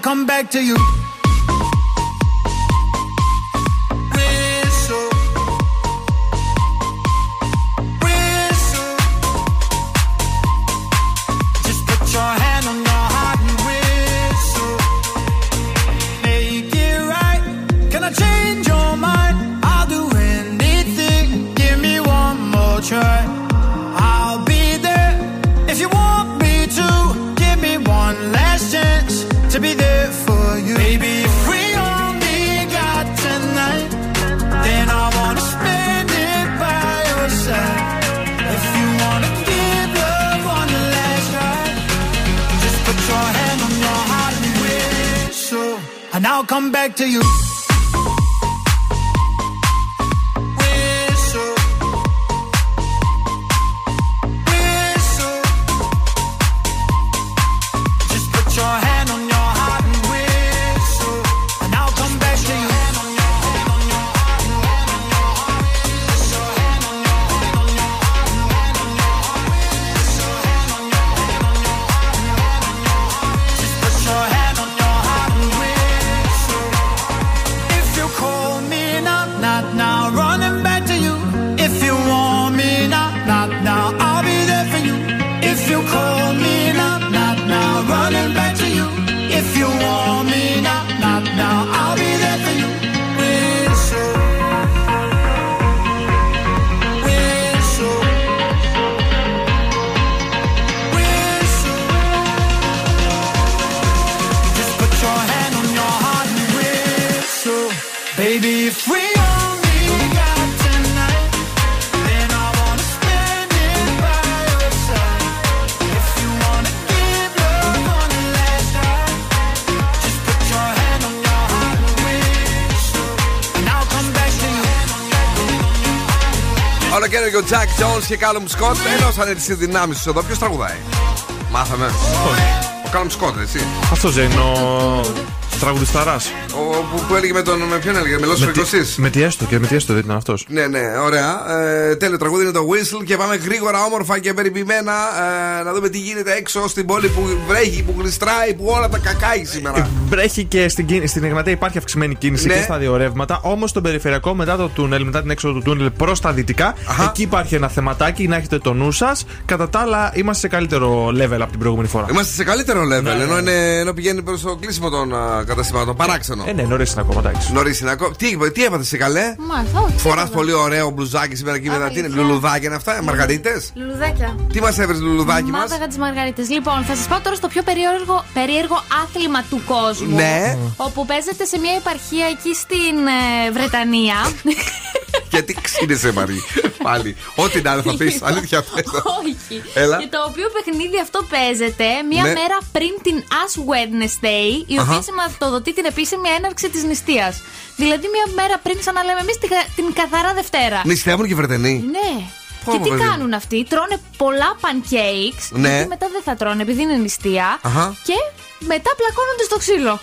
come back to you. Jones και Callum Scott ενώσαν τις δυνάμεις τους εδώ. Ποιος τραγουδάει; Μάθαμε. Ο Callum Scott, έτσι. Αυτός δεν είναι ο τραγουδισταράς. Ο, που, που έλεγε με τον. Με ποιον έλεγε, με Λόσο Φρικοσή. Με τι έστω και με τι έστω δεν ήταν αυτός. Ναι, ναι, ωραία. Ε, τέλειο τραγούδι είναι το Whistle και πάμε γρήγορα, όμορφα και περιποιημένα ε, να δούμε τι γίνεται έξω στην πόλη που βρέχει, που γλιστράει, που όλα τα κακάει σήμερα. Βρέχει και στην, κίνη- στην Εγνατία υπάρχει αυξημένη κίνηση Ναι. και στα δύο ρεύματα. Όμως στον περιφερειακό μετά το τούνελ, μετά την έξοδο του τούνελ προς τα δυτικά, εκεί υπάρχει ένα θεματάκι να έχετε το νου σας. Κατά τα άλλα, είμαστε σε καλύτερο level από την προηγούμενη φορά. Είμαστε σε καλύτερο level, Ναι, ναι. ενώ, είναι, ενώ πηγαίνει προς το κλείσιμο των α, καταστημάτων. Παράξενο. Ε, ναι, νωρίς είναι ακόμα, εντάξει. Νωρίς είναι ακόμα. Τι, τι έπαθες σε καλέ; Μάλιστα, όχι. Φοράς τίποτα. πολύ ωραίο μπλουζάκι σήμερα και μετά. Τι είναι, αλήθεια. λουλουδάκια είναι αυτά, μαργαρίτες; Λουλουδάκια. Τι μας έβρε λουλουδάκι μας; Μάδαγα τις Μαργαρίτες. Λοιπόν, θα σας πάω τώρα στο πιο περίεργο, περίεργο άθλημα του κόσμου. Ναι. Όπου παίζεται σε μια επαρχία εκεί στην ε, Βρετανία. Γιατί ξύνεσαι, Μαρή. Πάλι. Ό,τι να είναι θα πεις. Αλήθεια πες. Όχι. Έλα. Και το οποίο παιχνίδι αυτό παίζεται μία Ναι. μέρα πριν την Ash Wednesday, η οποία Αχα. σηματοδοτεί την επίσημη έναρξη της νηστείας. Δηλαδή μία μέρα πριν, σαν να λέμε εμείς, την καθαρά Δευτέρα. Νηστεύουν και οι Βρετανοί. Ναι. Πω, και πω, τι παιδί. κάνουν αυτοί, τρώνε πολλά pancakes. Ναι. Γιατί μετά δεν θα τρώνε, επειδή είναι νηστεία. Αχα. Και μετά πλακώνονται στο ξύλο.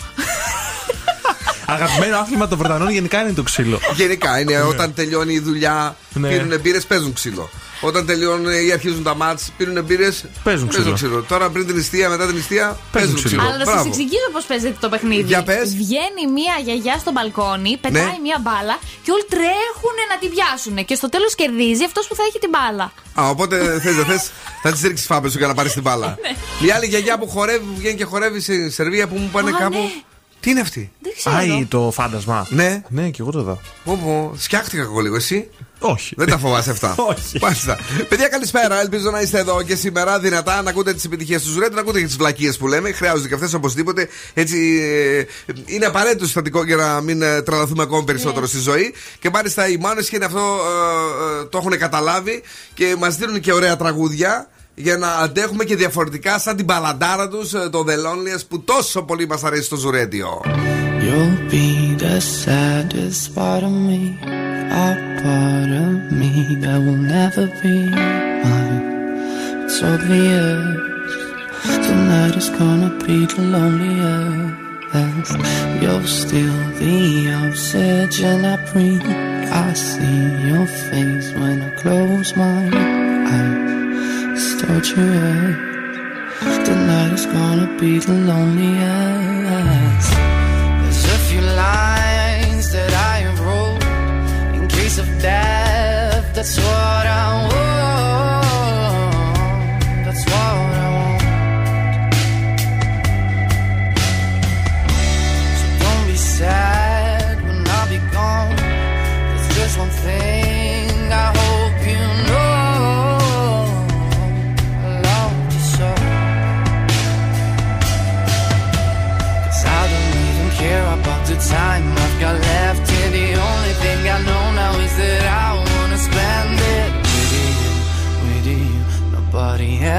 Αγαπημένο άθλημα των Βρετανών γενικά είναι το ξύλο. Γενικά είναι όταν τελειώνει η δουλειά, Ναι. πίνουν μπύρες, παίζουν ξύλο. Όταν τελειώνουν ή αρχίζουν τα μάτς, πίνουν μπύρες, Παίζουν ξύλο. Τώρα πριν την νηστεία, μετά την νηστεία, παίζουν ξύλο. ξύλο. Αλλά να σας Μπράβο. εξηγήσω πώς παίζεται το παιχνίδι. Για πες. Βγαίνει μία γιαγιά στο μπαλκόνι, πετάει Ναι. μία μπάλα και όλοι τρέχουν να την πιάσουν. Και στο τέλος κερδίζει αυτός που θα έχει την μπάλα. Α, οπότε θες, δεν θες, θα της ρίξεις φάπες σου για να πάρεις την μπάλα. Ναι. Μια άλλη γιαγιά που χορεύει, που βγαίνει και χορεύει στη Σερβία που μου πάνε Α, κάπου. Ναι. Τι είναι αυτή; Δεν ξέρω. Άι, το φάντασμα. Ναι. Ναι, και εγώ το δω. Όπω, σκιάχτηκα εγώ λίγο, εσύ. Όχι. Δεν τα φοβάσαι αυτά. Όχι. Μάλιστα. Παιδιά, καλησπέρα. Ελπίζω να είστε εδώ και σήμερα δυνατά να ακούτε τις επιτυχίες του Ρέντ, να ακούτε και τις βλακίες που λέμε. Χρειάζονται και αυτές οπωσδήποτε. Έτσι, ε, είναι απαραίτητο συστατικό για να μην ε, τρελαθούμε ακόμα περισσότερο στη ζωή. Και μάλιστα οι μάνες και είναι αυτό ε, ε, το έχουν καταλάβει και μας δίνουν και ωραία τραγούδια. Για να αντέχουμε και διαφορετικά σαν την παλαντάρα του, το The Loneliest που τόσο πολύ μα αρέσει στο Ζουρέντιο. You'll be the saddest part of me, a part of me that will never be mine. It's obvious tonight is gonna be the loneliest. You're still the oxygen I breathe. I see your face when I close my eyes. It's torture. Tonight is gonna be the loneliest. There's a few lines that I have wrote in case of death. That's what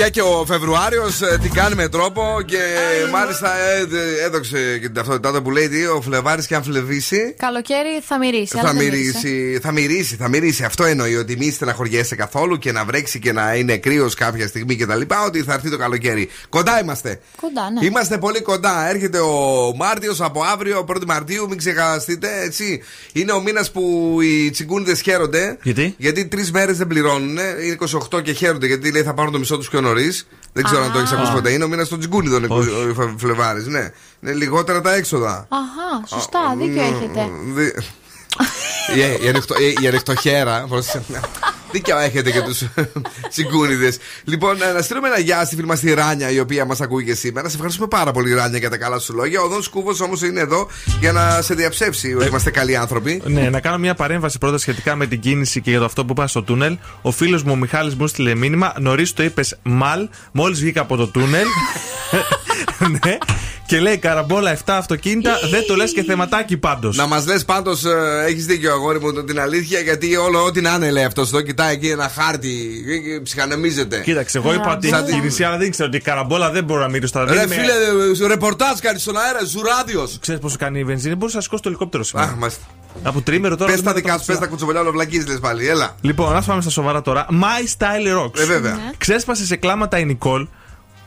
Παιδιά και ο Φεβρουάριος, τι κάνει με τρόπο και μάλιστα ε, ε, έδωξε και την ταυτότητά του που λέει τι, ο Φλεβάρης και αν φλεβήσει. Καλοκαίρι θα μυρίσει. αλλά Θα δεν μύρισε. μυρίσει, θα μυρίσει, θα μυρίσει. Αυτό εννοεί ότι μη στεναχωριέσαι καθόλου και να βρέξει και να είναι κρύος κάποια στιγμή κτλ. Ότι θα έρθει το καλοκαίρι. Κοντά είμαστε. Κοντά, ναι. Είμαστε πολύ κοντά. Έρχεται ο Μάρτιος από αύριο, 1η Μαρτίου, μην ξεχαστείτε. Έτσι. Είναι ο μήνας που οι τσιγκούνιδες χαίρονται. Γιατί; Γιατί τρεις μέρες δεν πληρώνουν. Είναι 28 και χαίρονται γιατί λέει θα πάρουν το μισό τους πιο νωρίς. Δεν ξέρω αν το έχεις ακούσει ποτέ. Είναι ο μήνας των τσιγκούνιδων Όχι. ο Φλεβάρης. Ναι. Είναι λιγότερα τα έξοδα. Αχά, σωστά, δίκιο έχετε. Δι- Η- η ανοιχτο- η- Η ανοιχτοχέρα. πρόσεξε. Δίκιο έχετε και τους τσιγκούνιδε. Λοιπόν, ε, να στείλουμε ένα γεια στη φίλη μας τη Ράνια, η οποία μας ακούει και σήμερα. Σε ευχαριστούμε πάρα πολύ, Ράνια, για τα καλά σου λόγια. Ο Δον Σκούβο όμως είναι εδώ για να σε διαψεύσει ότι είμαστε καλοί άνθρωποι. Ναι, να κάνω μια παρέμβαση πρώτα σχετικά με την κίνηση και για το αυτό που είπα στο τούνελ. Ο φίλος μου ο Μιχάλης μου στείλε μήνυμα. Νωρίς το είπες μαλ, μόλις βγήκα από το τούνελ. ναι. Και λέει καραμπόλα 7 αυτοκίνητα, δεν το λες και θεματάκι πάντως. Να μας λες πάντως, έχεις δίκιο, αγόρι μου, την αλήθεια, γιατί όλο ό,τι να είναι λέει αυτός εδώ, κοιτάει εκεί ένα χάρτη και- και ψυχανεμίζεται. Κοίταξε, εγώ είπα ότι Σαν έχει την- κίνηση, αλλά δεν ξέρω ότι η καραμπόλα δεν μπορεί να μυρίσει τώρα. Ρε φίλε, ε, ρεπορτάζ κάνεις στον αέρα, ζουράδιος. Ξέρεις πόσο κάνει η βενζίνη, μπορείς να σηκώσει το ελικόπτερο σήμερα. Αχ, μάλιστα. Από τρίμερο τώρα. Πες δεν τα μπορώ δικά να σου, πες τα κουτσομπολιά, όλο βλακίζει λες πάλι, έλα. Λοιπόν, ας πάμε στα σοβαρά τώρα. My Style Rocks. Ε, βέβαια. Ναι. Ξέσπασε σε κλάματα η Νικόλ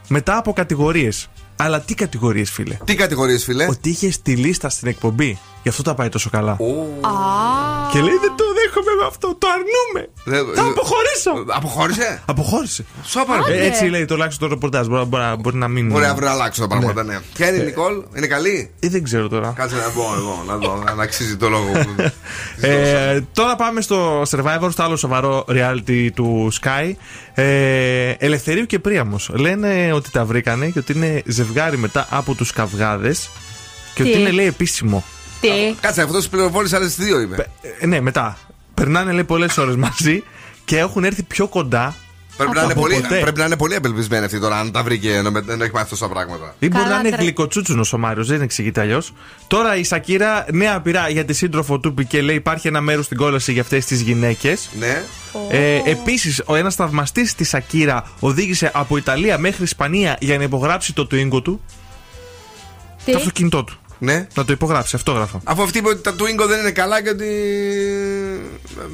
μετά από κατηγορίες. Αλλά τι κατηγορίες, φίλε; Τι κατηγορίες, φίλε; Ότι είχε στη λίστα στην εκπομπή. Γι' αυτό τα πάει τόσο καλά. Α, Και λέει δεν το δέχομαι με αυτό, το αρνούμε. Δεν- Θα αποχωρήσω. Αποχώρησε; Αποχώρησε. Σόπα, ρε. Ε, έτσι λέει τουλάχιστον το ρεπορτάζ. Μπορεί, μπορεί, μπορεί να μην. Μπορεί αύριο να αλλάξω τα πράγματα, ναι. Ποια είναι η Νικόλ, είναι καλή; Ε, δεν ξέρω τώρα. Κάτσε να πω εγώ, να δω, αν αξίζει το λόγο που. Ε, τώρα πάμε στο Survivor, στο άλλο σοβαρό reality του Sky. Ε, Ελευθερίου και Πρίαμος Λένε ότι τα βρήκανε και ότι είναι ζευγάρι μετά από τους καυγάδες και Τι; ότι είναι λέει επίσημο. Τι. Κάτσε, αυτό του πληροφόρησες άλλες δύο είπε. Ε, ναι, μετά. Περνάνε λέει πολλές ώρες μαζί και έχουν έρθει πιο κοντά. Πρέπει να, είναι από πολύ, ποτέ. πρέπει να είναι πολύ απελπισμένη αυτή τώρα, αν τα βρήκε ενώ με- δεν έχει μάθει τόσα πράγματα. Ή μπορεί Καλά, να είναι τρε- γλυκοτσούτσουνος ο Μάριος, δεν εξηγείται αλλιώς. Τώρα η Σακύρα νέα πειρά για τη σύντροφο του και λέει υπάρχει ένα μέρος στην κόλαση για αυτές τις γυναίκες. Ναι. Ε, Επίσης, ο ένας θαυμαστής της Σακύρα οδήγησε από Ιταλία μέχρι Ισπανία για να υπογράψει το Twingo του. Τι; Το αυτοκίνητό του. Ναι. Να το υπογράψει, αυτό γράφω. Αφού αυτή είπε ότι τα Twingo δεν είναι καλά και ότι.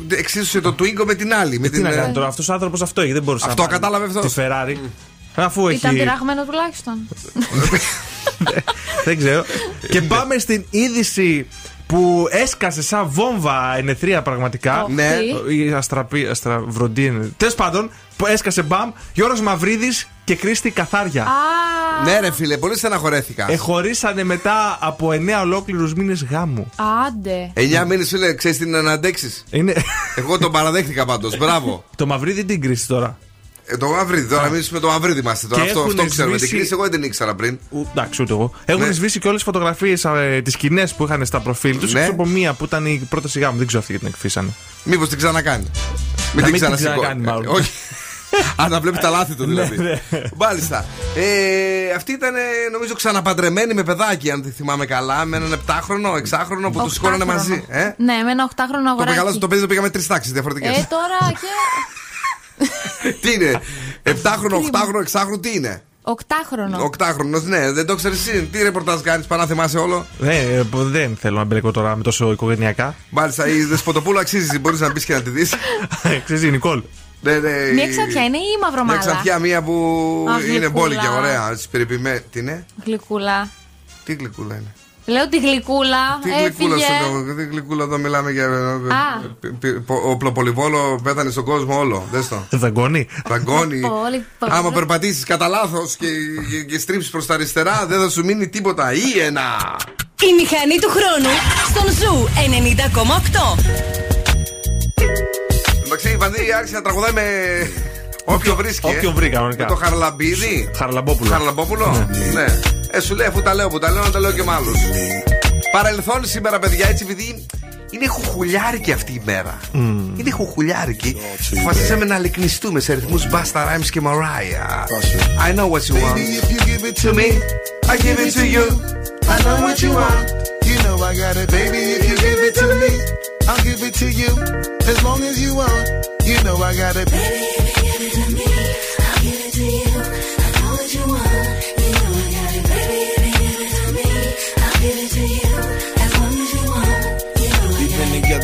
Εξίσωσε το Twingo με την άλλη. Με Τι την, να ε, κάνει τώρα, αυτός ο άνθρωπος αυτό έχει, δεν μπορούσε Αυτό να πάρει κατάλαβε αυτός. Τη Ferrari. Αφού έχει. Ήταν πειραγμένος τουλάχιστον. δεν ξέρω. και πάμε στην είδηση που έσκασε σαν βόμβα ενεθρία πραγματικά. Oh, Ναι. τι; Η αστραπή, αστραβροντή. Τέλος πάντων, που έσκασε μπαμ, Γιώργος Μαυρίδης και Κρίστη Καθάρια. Α, Ναι, ρε φίλε, πολύ στεναχωρέθηκα. Εχωρίσανε μετά από 9 ολόκληρους μήνες γάμου. άντε. 9 μήνες, φίλε, ξέρεις τι είναι να αντέξεις; Είναι. Εγώ τον παραδέχτηκα πάντως. Μπράβο. το Μαυρίδη την κρίση τώρα. Ε, το Μαυρίδι, τώρα εμείς με το Μαυρίδι είμαστε τώρα. Και Αυτό, έχουν αυτό ξέρουμε. Την σβήσει- κρίση εγώ δεν την ήξερα πριν. Ου, Εντάξει, ούτε εγώ. Έχουν Ναι. σβήσει και όλες τις φωτογραφίες, ε, τις σκηνές που είχαν στα προφίλ τους. Ναι. Έξω από μία που ήταν η πρόταση γάμου. Δεν ξέρω αυτή γιατί την εκφύσανε. Μήπως την ξανακάνει. Μην την μην την ξανασηκώ. ξανακάνει, μάλλον. Ε, Όχι. Αν να βλέπεις τα λάθη του δηλαδή. Ναι, Μάλιστα. Ε, αυτή ήταν ε, νομίζω ξαναπαντρεμένη με παιδάκι, αν τη θυμάμαι καλά. Με έναν 7χρονο, 6χρονο που τους σηκώνανε Οχτάχρονο. μαζί. Ε; Ναι, με ένα οχτάχρονο Το, αγοράκι. μεγαλώσαμε- το παιδί το πήγαμε τρεις τάξεις διαφορετικές. Ε, τώρα και. τι είναι, 7χρονο, 8χρονο, 6χρονο, τι είναι; Οκτάχρονο. 8χρονο, ναι, δεν το ξέρεις εσύ. Τι ρεπορτάζ κάνεις, πάνω να θυμάσαι όλο; Ναι, ε, δεν θέλω να μπλέκω τώρα με τόσο οικογενειακά. Μάλιστα, η Δεσποτοπούλου αξίζει, μπορείς να μπεις και να τη δεις. Ξέρεις, η Νικόλ. Ναι, ναι, Μία η- ξαφιά είναι ή η Μια μαυρομάλα. ξανθιά μία που Αχ, είναι γλυκούλα. μπόλικη, ωραία. Τη περιποιημένη. Τι είναι, Γλυκούλα. τι γλυκούλα είναι; Λέω τη γλυκούλα. Τι γλυκούλα Έφυγε. σου λέω, τι γλυκούλα εδώ μιλάμε για. Α. π- π- π- Οπλοπολιβόλο πέθανε στον κόσμο όλο. Δες το. Δαγκώνει. Δαγκώνει. Πολύ- πολύ- Άμα περπατήσεις κατά λάθος και, και, και στρίψεις προς τα αριστερά, δεν θα σου μείνει τίποτα. Ή ένα. Η μηχανή του χρόνου στον Ζου 90,8. Εντάξει, η Βανδί άρχισε να τραγουδάει με. Όποιο βρίσκει. ε. Όποιον βρήκα, κανονικά. Με το Χαρλαμπίδι. Χαρλαμπόπουλο. Χαρλαμπόπουλο. Ναι. Ε, σου λέει αφού τα λέω που τα λέω, να τα λέω και με άλλους. Παρελθόν σήμερα, παιδιά, έτσι επειδή είναι χουχουλιάρικη αυτή η μέρα. Είναι χουχουλιάρικη. Αποφασίσαμε να λυκνιστούμε σε ρυθμούς Basta Rhymes και Mariah. I know what you want. If you give it To me, I give it to you. I know what you want. You know I got it, baby. If you give it to me, I'll give it to you. As long as you want, you know I got it. Baby, to me,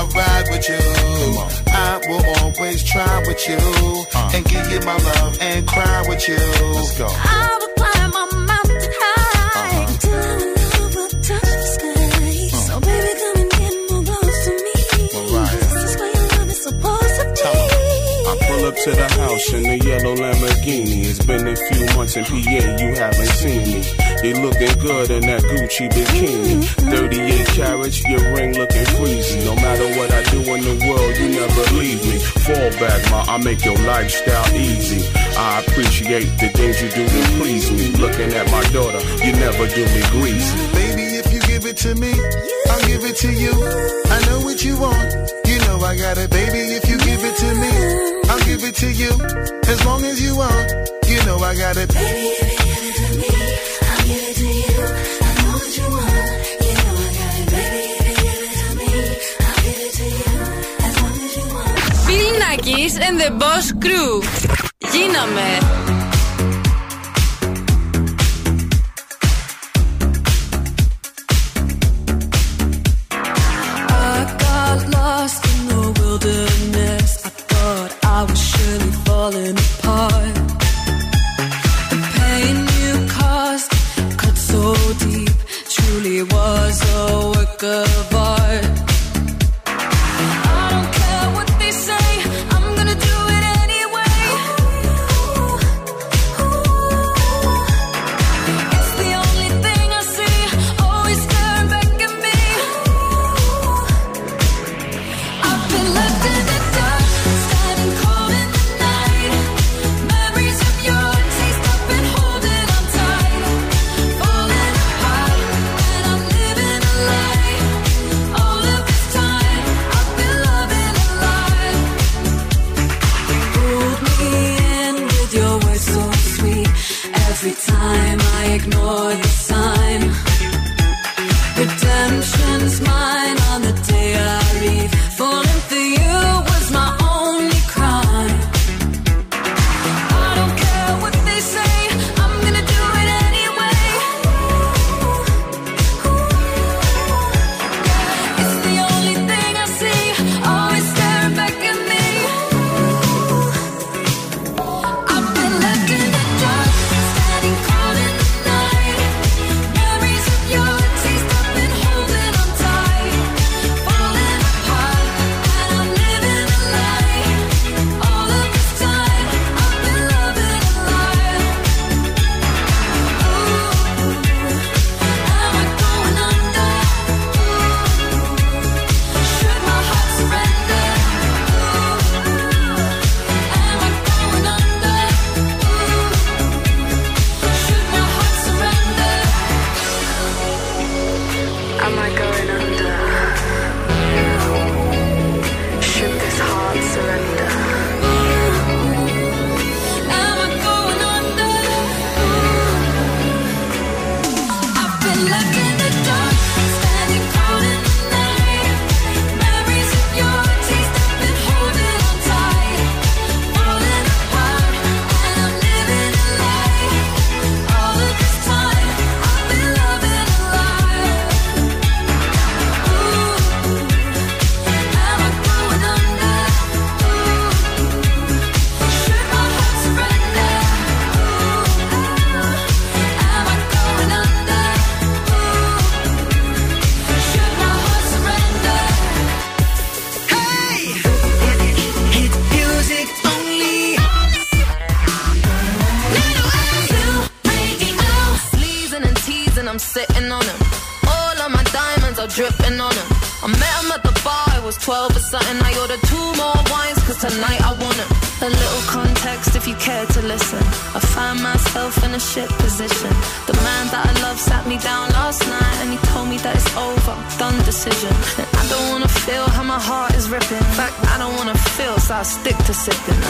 I'll ride with you. I will always try with you. Uh. And give you my love and cry with you. Let's go. To the house in the yellow Lamborghini. It's been a few months in PA, you haven't seen me. You looking good in that Gucci bikini. 38 carats, your ring looking freezy. No matter what I do in the world, you never leave me. Fall back, ma, I make your lifestyle easy. I appreciate the things you do to please me. Looking at my daughter, you never do me greasy. Baby, if you give it to me, I'll give it to you. I know what you want. You know I got it, baby. If you give it to me, I'll give it to you. As long as you want, you know I got it. Bill Nackis and the Boss Crew. Γίναμε. Stick to sipping.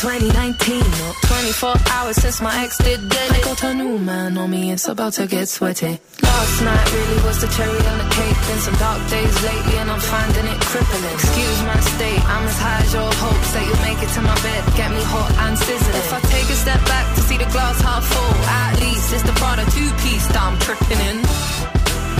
2019 or 24 hours since my ex did dead. I got a new man on me, it's about to get sweaty. Last night really was the cherry on the cake. Been some dark days lately, and I'm finding it crippling. Excuse my state, I'm as high as your hopes that you'll make it to my bed. Get me hot and sizzling. If I take a step back to see the glass half full, at least it's the Prada two piece that I'm tripping in.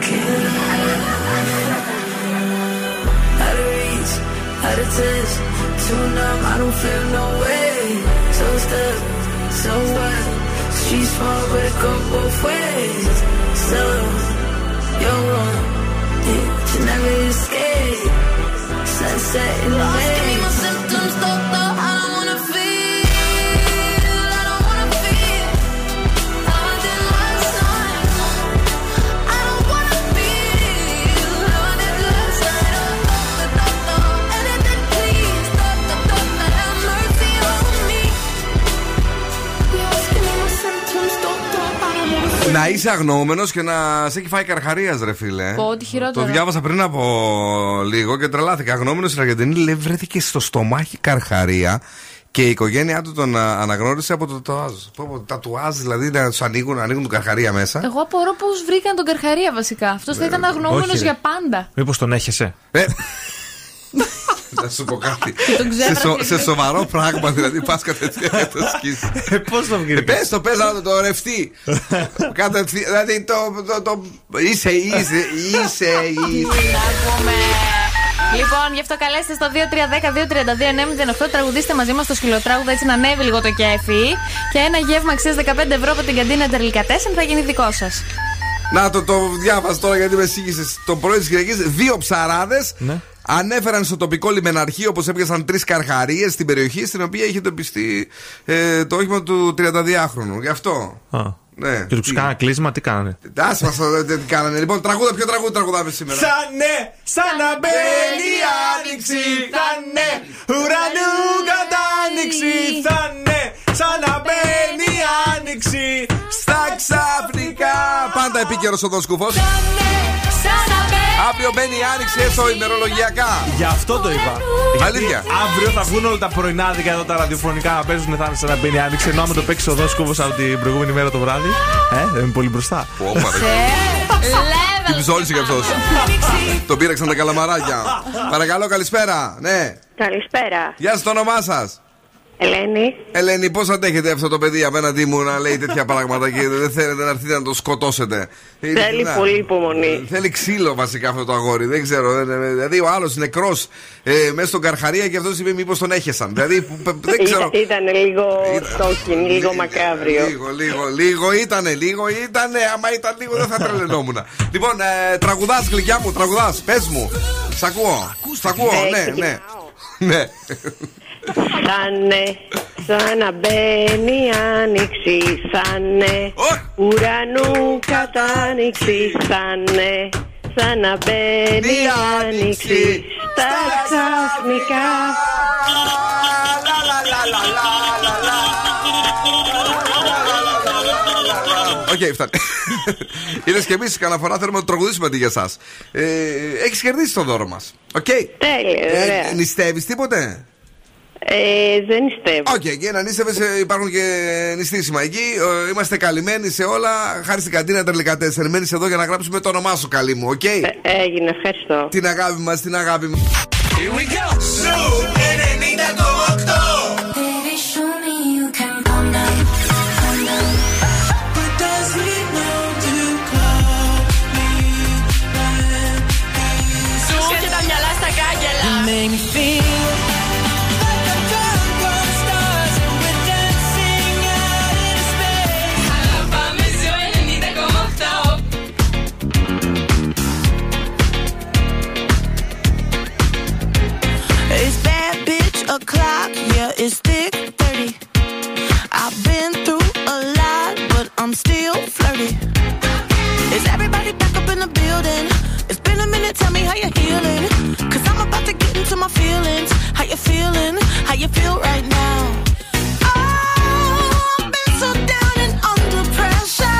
came. Out of reach, out of touch, too numb, I don't feel no way. So stuck, so what? Street small, but it go both ways. So, you're but you never escape. Sunset in the Lost, give me my symptoms, doctor, Να είσαι αγνώμενο και να σε έχει φάει καρχαρίας, ρε φίλε. Πω, ό,τι χειρότερο. Το διάβασα πριν από λίγο και τρελάθηκα. Αγνώμενο στην Αργεντινή λέει βρέθηκε στο στομάχι καρχαρία και η οικογένειά του τον α, αναγνώρισε από το τατουάζ. Πω, πω, Τατουάζ δηλαδή να τους ανοίγουν, να ανοίγουν του καρχαρία μέσα. Εγώ απορώ πώς βρήκαν τον Καρχαρία βασικά. Αυτός θα ήταν αγνώμενο όχι, ρε. για πάντα. Μήπως τον έχεσαι. Ε, να σου πω κάτι. τον σε, ξέφρασε. σο- σε σοβαρό πράγμα δηλαδή πας κατευθείαν να το σκίσει. Πώς το βγήκε. Πες το, πες να το ρευτεί. Κατευθείαν. Δηλαδή το. το, το είσαι, είσαι, είσαι, είσαι. Λοιπόν, γι' αυτό καλέστε στο 2310-232-908. Τραγουδίστε μαζί μας το σκυλοτράγουδο έτσι να ανέβει λίγο το κέφι. Και ένα γεύμα αξίας 15 ευρώ από την καντίνα Τερλικατέσεν θα γίνει δικό σας. Να το, το διάβασα τώρα γιατί με σύγχυσες. Το πρωί της Κυριακής, δύο ψαράδες Ναι. ανέφεραν στο τοπικό λιμεναρχείο πως έπιασαν τρεις καρχαρίες στην περιοχή στην οποία είχε τοπιστεί ε, το όχημα του 32χρονου. Γι' αυτό. Α. Ναι. Και τους κάνανε κλείσμα, τι κάνανε; Άσε μας τι κάνανε. Λοιπόν, τραγούδα, ποιο τραγούδι τραγουδάμε σήμερα; Σανε, σαν να μπαίνει η άνοιξη, θα ναι, ουρανού κατάνοιξη, θα ναι, σαν να μπαίνει η άνοιξη. Στα ξαφνικά. Πάντα επίκαιρος ο Δοσκούφο. Αύριο μπαίνει η άνοιξη έστω ημερολογιακά. Γι' αυτό το είπα. Αλήθεια. Γιατί; αύριο θα βγουν όλα τα πρωινάδικα εδώ τα ραδιοφωνικά να παίζουν θα είναι σαν να μπαίνει η άνοιξη. Ενώ άμα το παίξει ο Δόσκοβο από την προηγούμενη μέρα το βράδυ, ε, δεν είναι πολύ μπροστά. Όπα, ρε. Την ψόλισε κι αυτός. Τον πήραξαν τα καλαμαράκια. Παρακαλώ, καλησπέρα. Ναι. Καλησπέρα. Γεια σας, το όνομά σας. Ελένη. Ελένη, πώς αντέχετε αυτό το παιδί απέναντί μου να λέει τέτοια πράγματα και δεν θέλετε να έρθετε να το σκοτώσετε; Θέλει Ειλικρινά. πολύ υπομονή. Θέλει ξύλο βασικά αυτό το αγόρι. Δεν ξέρω. δεν- δεν- Δηλαδή ο άλλος νεκρός ε, μέσα στον καρχαρία και αυτός είπε μήπως τον έχεσαν. Δηλαδή που- π- δεν ξέρω. Ήταν λίγο στόκιν, λίγο μακάβριο. Λίγο, λίγο, λίγο ήτανε, λίγο ήτανε. Άμα ήταν λίγο δεν θα τρελαινόμουν. λοιπόν, ε, τραγουδάς γλυκιά μου, τραγουδάς. Πες μου. Σ' ακούω. Σ' ακούω, Ε, ναι, ναι. ναι. Σανε, σαν να μπαίνει η άνοιξη, σανε ουρανού κατάνοιξη, σανε, σαν να μπαίνει η άνοιξη, στα ξαφνικά. Οκ, φτάνει. Είδες και εμείς καμιά φορά θέλουμε να το τραγουδήσουμε αντί για εσάς. Ε, Έχεις κερδίσει το δώρο μας. Οκ. Τέλεια, ωραία. Νηστεύεις τίποτε; Ε, δεν νηστεύω. Οκ, και να νήστευε, ε, υπάρχουν και νηστίσιμα εκεί. Ε, Είμαστε καλυμμένοι σε όλα. Χάρη στην καντίνα τελικά 4. Μένεις εδώ για να γράψουμε το όνομά σου, καλή μου, οκ; Έγινε, ευχαριστώ. Την αγάπη μας, την αγάπη μας. Here we go. Σου it's thick 30. I've been through a lot, but I'm still flirty. Is everybody back up in the building? It's been a minute, tell me how you're healing. Cause I'm about to get into my feelings. How you feeling? How you feel right now? Oh, I've been so down and under pressure.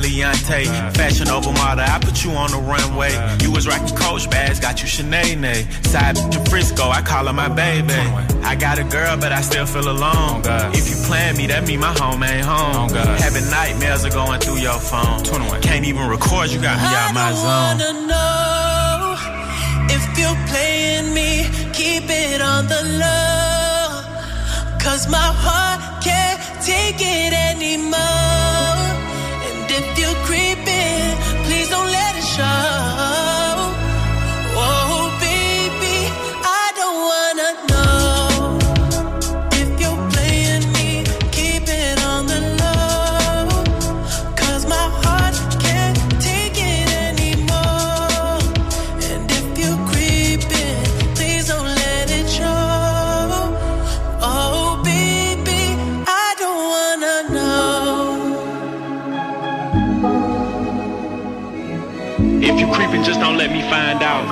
Put you in that Leontay. Fashion over model, I put you on the runway. You was rocking Coach bags, got you Sinead. Side to Frisco, I call her my baby. I got a girl, but I still feel alone. If you plan me, that mean my home ain't home. Having nightmares are going through your phone. Can't even record, you got me out my zone. I wanna know if you're playing me. Keep it on the low. Cause my heart can't take it anymore.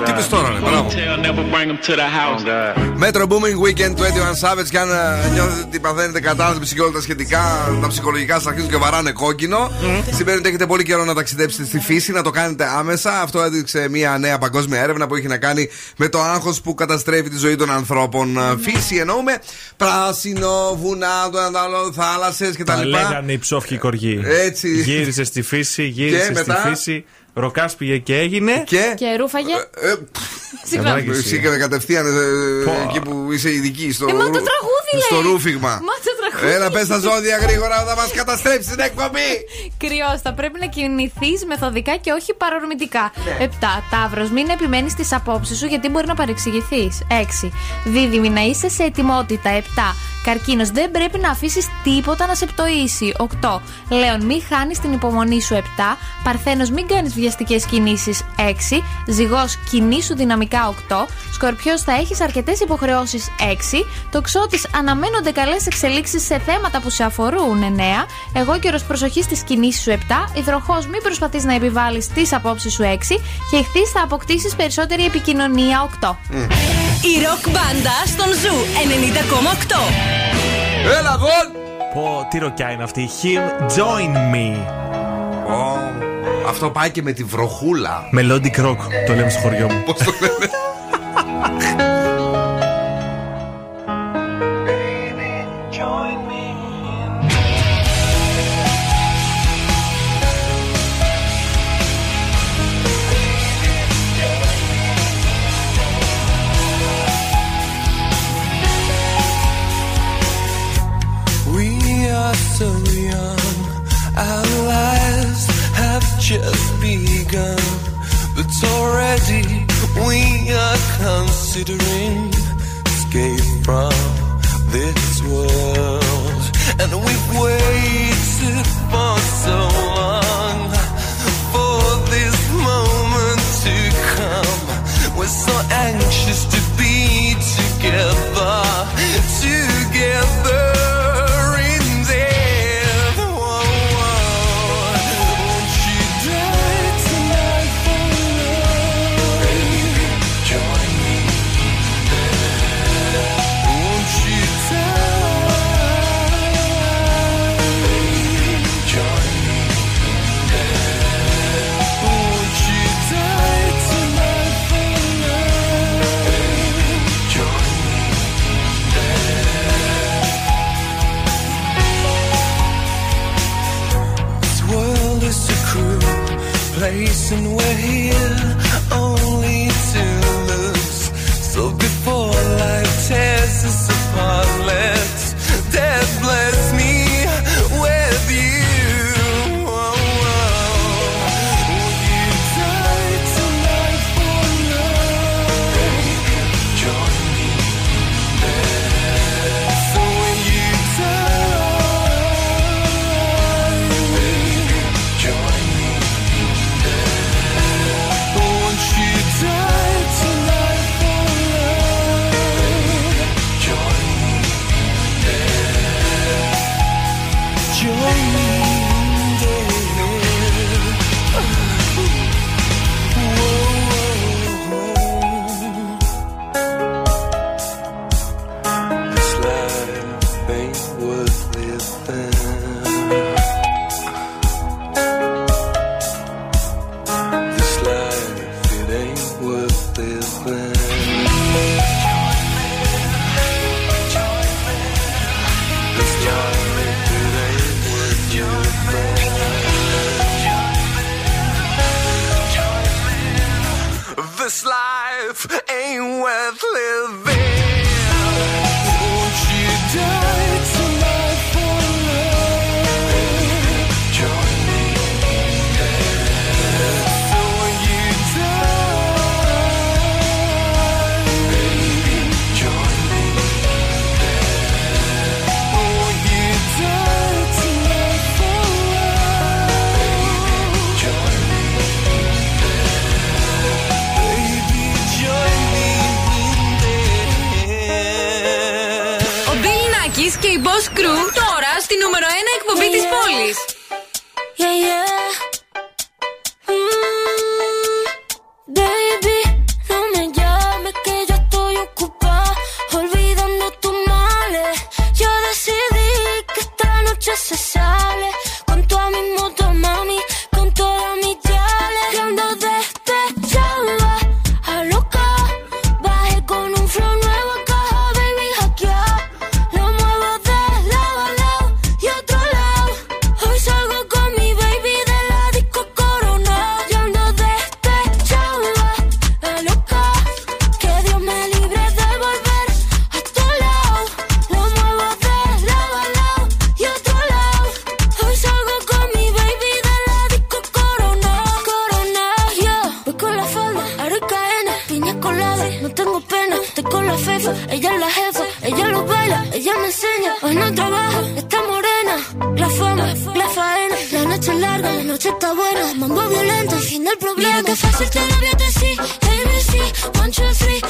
Τι πες τώρα, ρε, μπράβο. Tell, never bring them to the house. Metro Booming Weekend 21 Savage. Και αν ε, νιώθετε ότι παθαίνετε κατάθλιψη και όλα τα σχετικά, τα ψυχολογικά σας αρχίζουν και βαράνε κόκκινο, σημαίνει ότι έχετε πολύ καιρό να ταξιδέψετε στη φύση, να το κάνετε άμεσα. Αυτό έδειξε μια νέα παγκόσμια έρευνα που έχει να κάνει με το άγχος που καταστρέφει τη ζωή των ανθρώπων. Ε, Φύση εννοούμε πράσινο, βουνά, το άλλο, θάλασσες κτλ. Τα λέγανε οι ψόφοι κοργοί. Έτσι. Γύρισε στη φύση, γύρισε στη μετά; φύση. Ροκάς πήγε και έγινε. Και; Και ρούφαγε. Ε, Συγγνώμη. Εσύ και κατευθείαν ε, εκεί που είσαι ειδική στο, Ε, μα το ρου- τραγούδι λέει. στο ρούφιγμα. Μα το τραγούδι. Έλα, πες τα ζώδια γρήγορα, θα μας καταστρέψει την εκπομπή. Κρυός, θα πρέπει να κινηθείς μεθοδικά και όχι παρορμητικά. Ναι. 7. Ταύρος, μην επιμένεις στι απόψεις σου γιατί μπορεί να παρεξηγηθείς. 6. Δίδυμη, να είσαι σε ετοιμότητα. 7. Καρκίνος, δεν πρέπει να αφήσεις τίποτα να σε πτωίσει. 8. Λέων, μην χάνεις την υπομονή σου. 7. Παρθένος, μην κάνεις βιαστικές κινήσεις. 6. Ζυγός, κινήσου δυναμικά. 8. Σκορπιός, θα έχεις αρκετές υποχρεώσεις. 6. Τοξότης, αναμένονται καλές εξελίξεις σε θέματα που σε αφορούν. 9. Αιγόκερω, προσοχή στις κινήσεις σου. 7. Υδροχόος, μην προσπαθείς να επιβάλλεις τις απόψεις σου. 6. Και Ιχθείς, θα αποκτήσεις περισσότερη επικοινωνία. 8. Η ροκ μπάντα στον Zoo 90,8. Έλα, γον! Πω, τι ροκιά είναι αυτή. Him, join me. Ω, αυτό πάει και με τη βροχούλα. Melodic rock, το λέμε στο χωριό μου. Πώς το λένε; just begun, but already we are considering escape from this world, and we've waited for so long for this moment to come. We're so anxious to be together, together. Ella lo baila, ella me enseña. Hoy no trabaja, está morena. La fama, la faena. La noche es larga, la noche está buena. Mambo violento, fin del problema. Mira fácil te lo. ABC, one, two, three.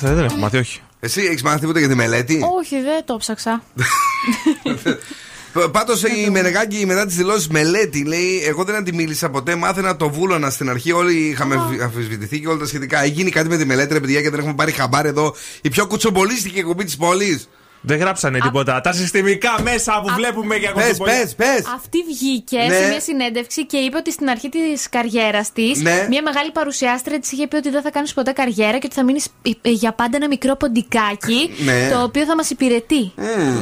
Δεν, θα- δεν έχω μάθει, όχι. Εσύ έχεις μάθει τίποτα για τη μελέτη; Όχι, δεν το ψάξα. Πάντως η Μενεγάκη μετά τις δηλώσεις μελέτη λέει: Εγώ δεν αντιμίλησα ποτέ. Μάθαινα το βούλωνα στην αρχή. Όλοι είχαμε αμφισβητηθεί και όλα τα σχετικά. Έχει κάτι με τη μελέτη, ρε παιδιά, και δεν έχουμε πάρει χαμπάρ εδώ. Η πιο κουτσομπολίστικη εκπομπή της πόλης. Δεν γράψανε τίποτα. Τα συστημικά μέσα που βλέπουμε για Πες, κοντοπολί. πες, πες. Αυτή βγήκε Ναι. σε μια συνέντευξη και είπε ότι στην αρχή της καριέρας της, Ναι. μια μεγάλη παρουσιάστρια της είχε πει ότι δεν θα κάνεις ποτέ καριέρα και ότι θα μείνεις για πάντα ένα μικρό ποντικάκι Ναι. το οποίο θα μας υπηρετεί.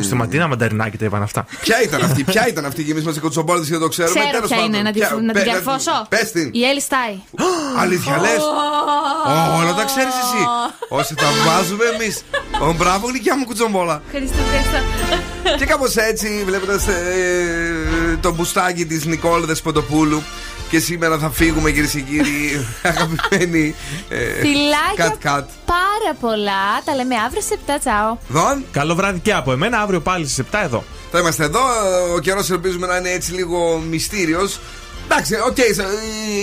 Στη Ματίνα Μανταρινάκη τα είπαν αυτά. Ποια ήταν αυτή, ποια ήταν αυτή και εμεί είμαστε κουτσομπόλτε και δεν το ξέρουμε. Ξέρω Τέλος ποια πάντων. είναι, να, τη, Ποια- να την πε- διαρθώσω. Πες την. Η Έλλη Στάι. Αλήθεια λες; Όλα τα ξέρεις εσύ. Όσοι τα βάζουμε εμείς. Ω, Μπράβο, γλυκιά μου κουτσομπόλα. Ευχαριστώ, ευχαριστώ. Και κάπως έτσι, βλέποντας το μπουστάκι της Νικόλ Δεσποτοπούλου. Και σήμερα θα φύγουμε κυρίες και κύριοι. Αγαπημένοι. ε, Φιλάκια Cut cut. πάρα πολλά. Τα λέμε αύριο στις 7. Ciao. Δον. Καλό βράδυ και από εμένα. Αύριο πάλι στις 7 εδώ. Θα είμαστε εδώ. Ο καιρός ελπίζουμε να είναι έτσι λίγο μυστήριος. Εντάξει, OK, okay,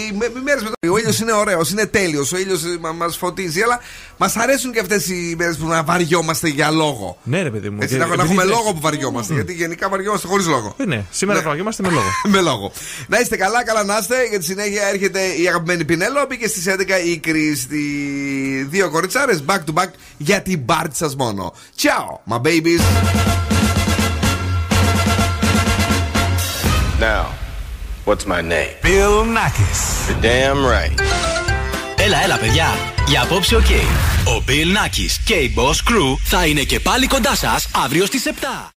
οι μέρες με το. Ο ήλιος είναι ωραίος, είναι τέλειος. Ο ήλιος μάς φωτίζει, αλλά μας αρέσουν και αυτές οι μέρες που να βαριόμαστε για λόγο. Ναι, ρε παιδί μου. Έτσι, Και να, να επειδή έχουμε λες- λόγο που βαριόμαστε. Γιατί γενικά βαριόμαστε χωρίς λόγο. Ε, ναι, σήμερα Ναι. βαριόμαστε με λόγο. με λόγο. Να είστε καλά, καλά να είστε. Για τη συνέχεια έρχεται η αγαπημένη Πηνελόπη και στις 11 η Κρίστι. Δύο κοριτσάρες back to back για την πάρτη σας μόνο. Ciao, my babies. Now, what's my name? Bill Nakis. You're damn right. Έλα, έλα, παιδιά. Για απόψε, οκ. Ο Bill Nakis και η Boss Crew θα είναι και πάλι κοντά σας αύριο στις 7.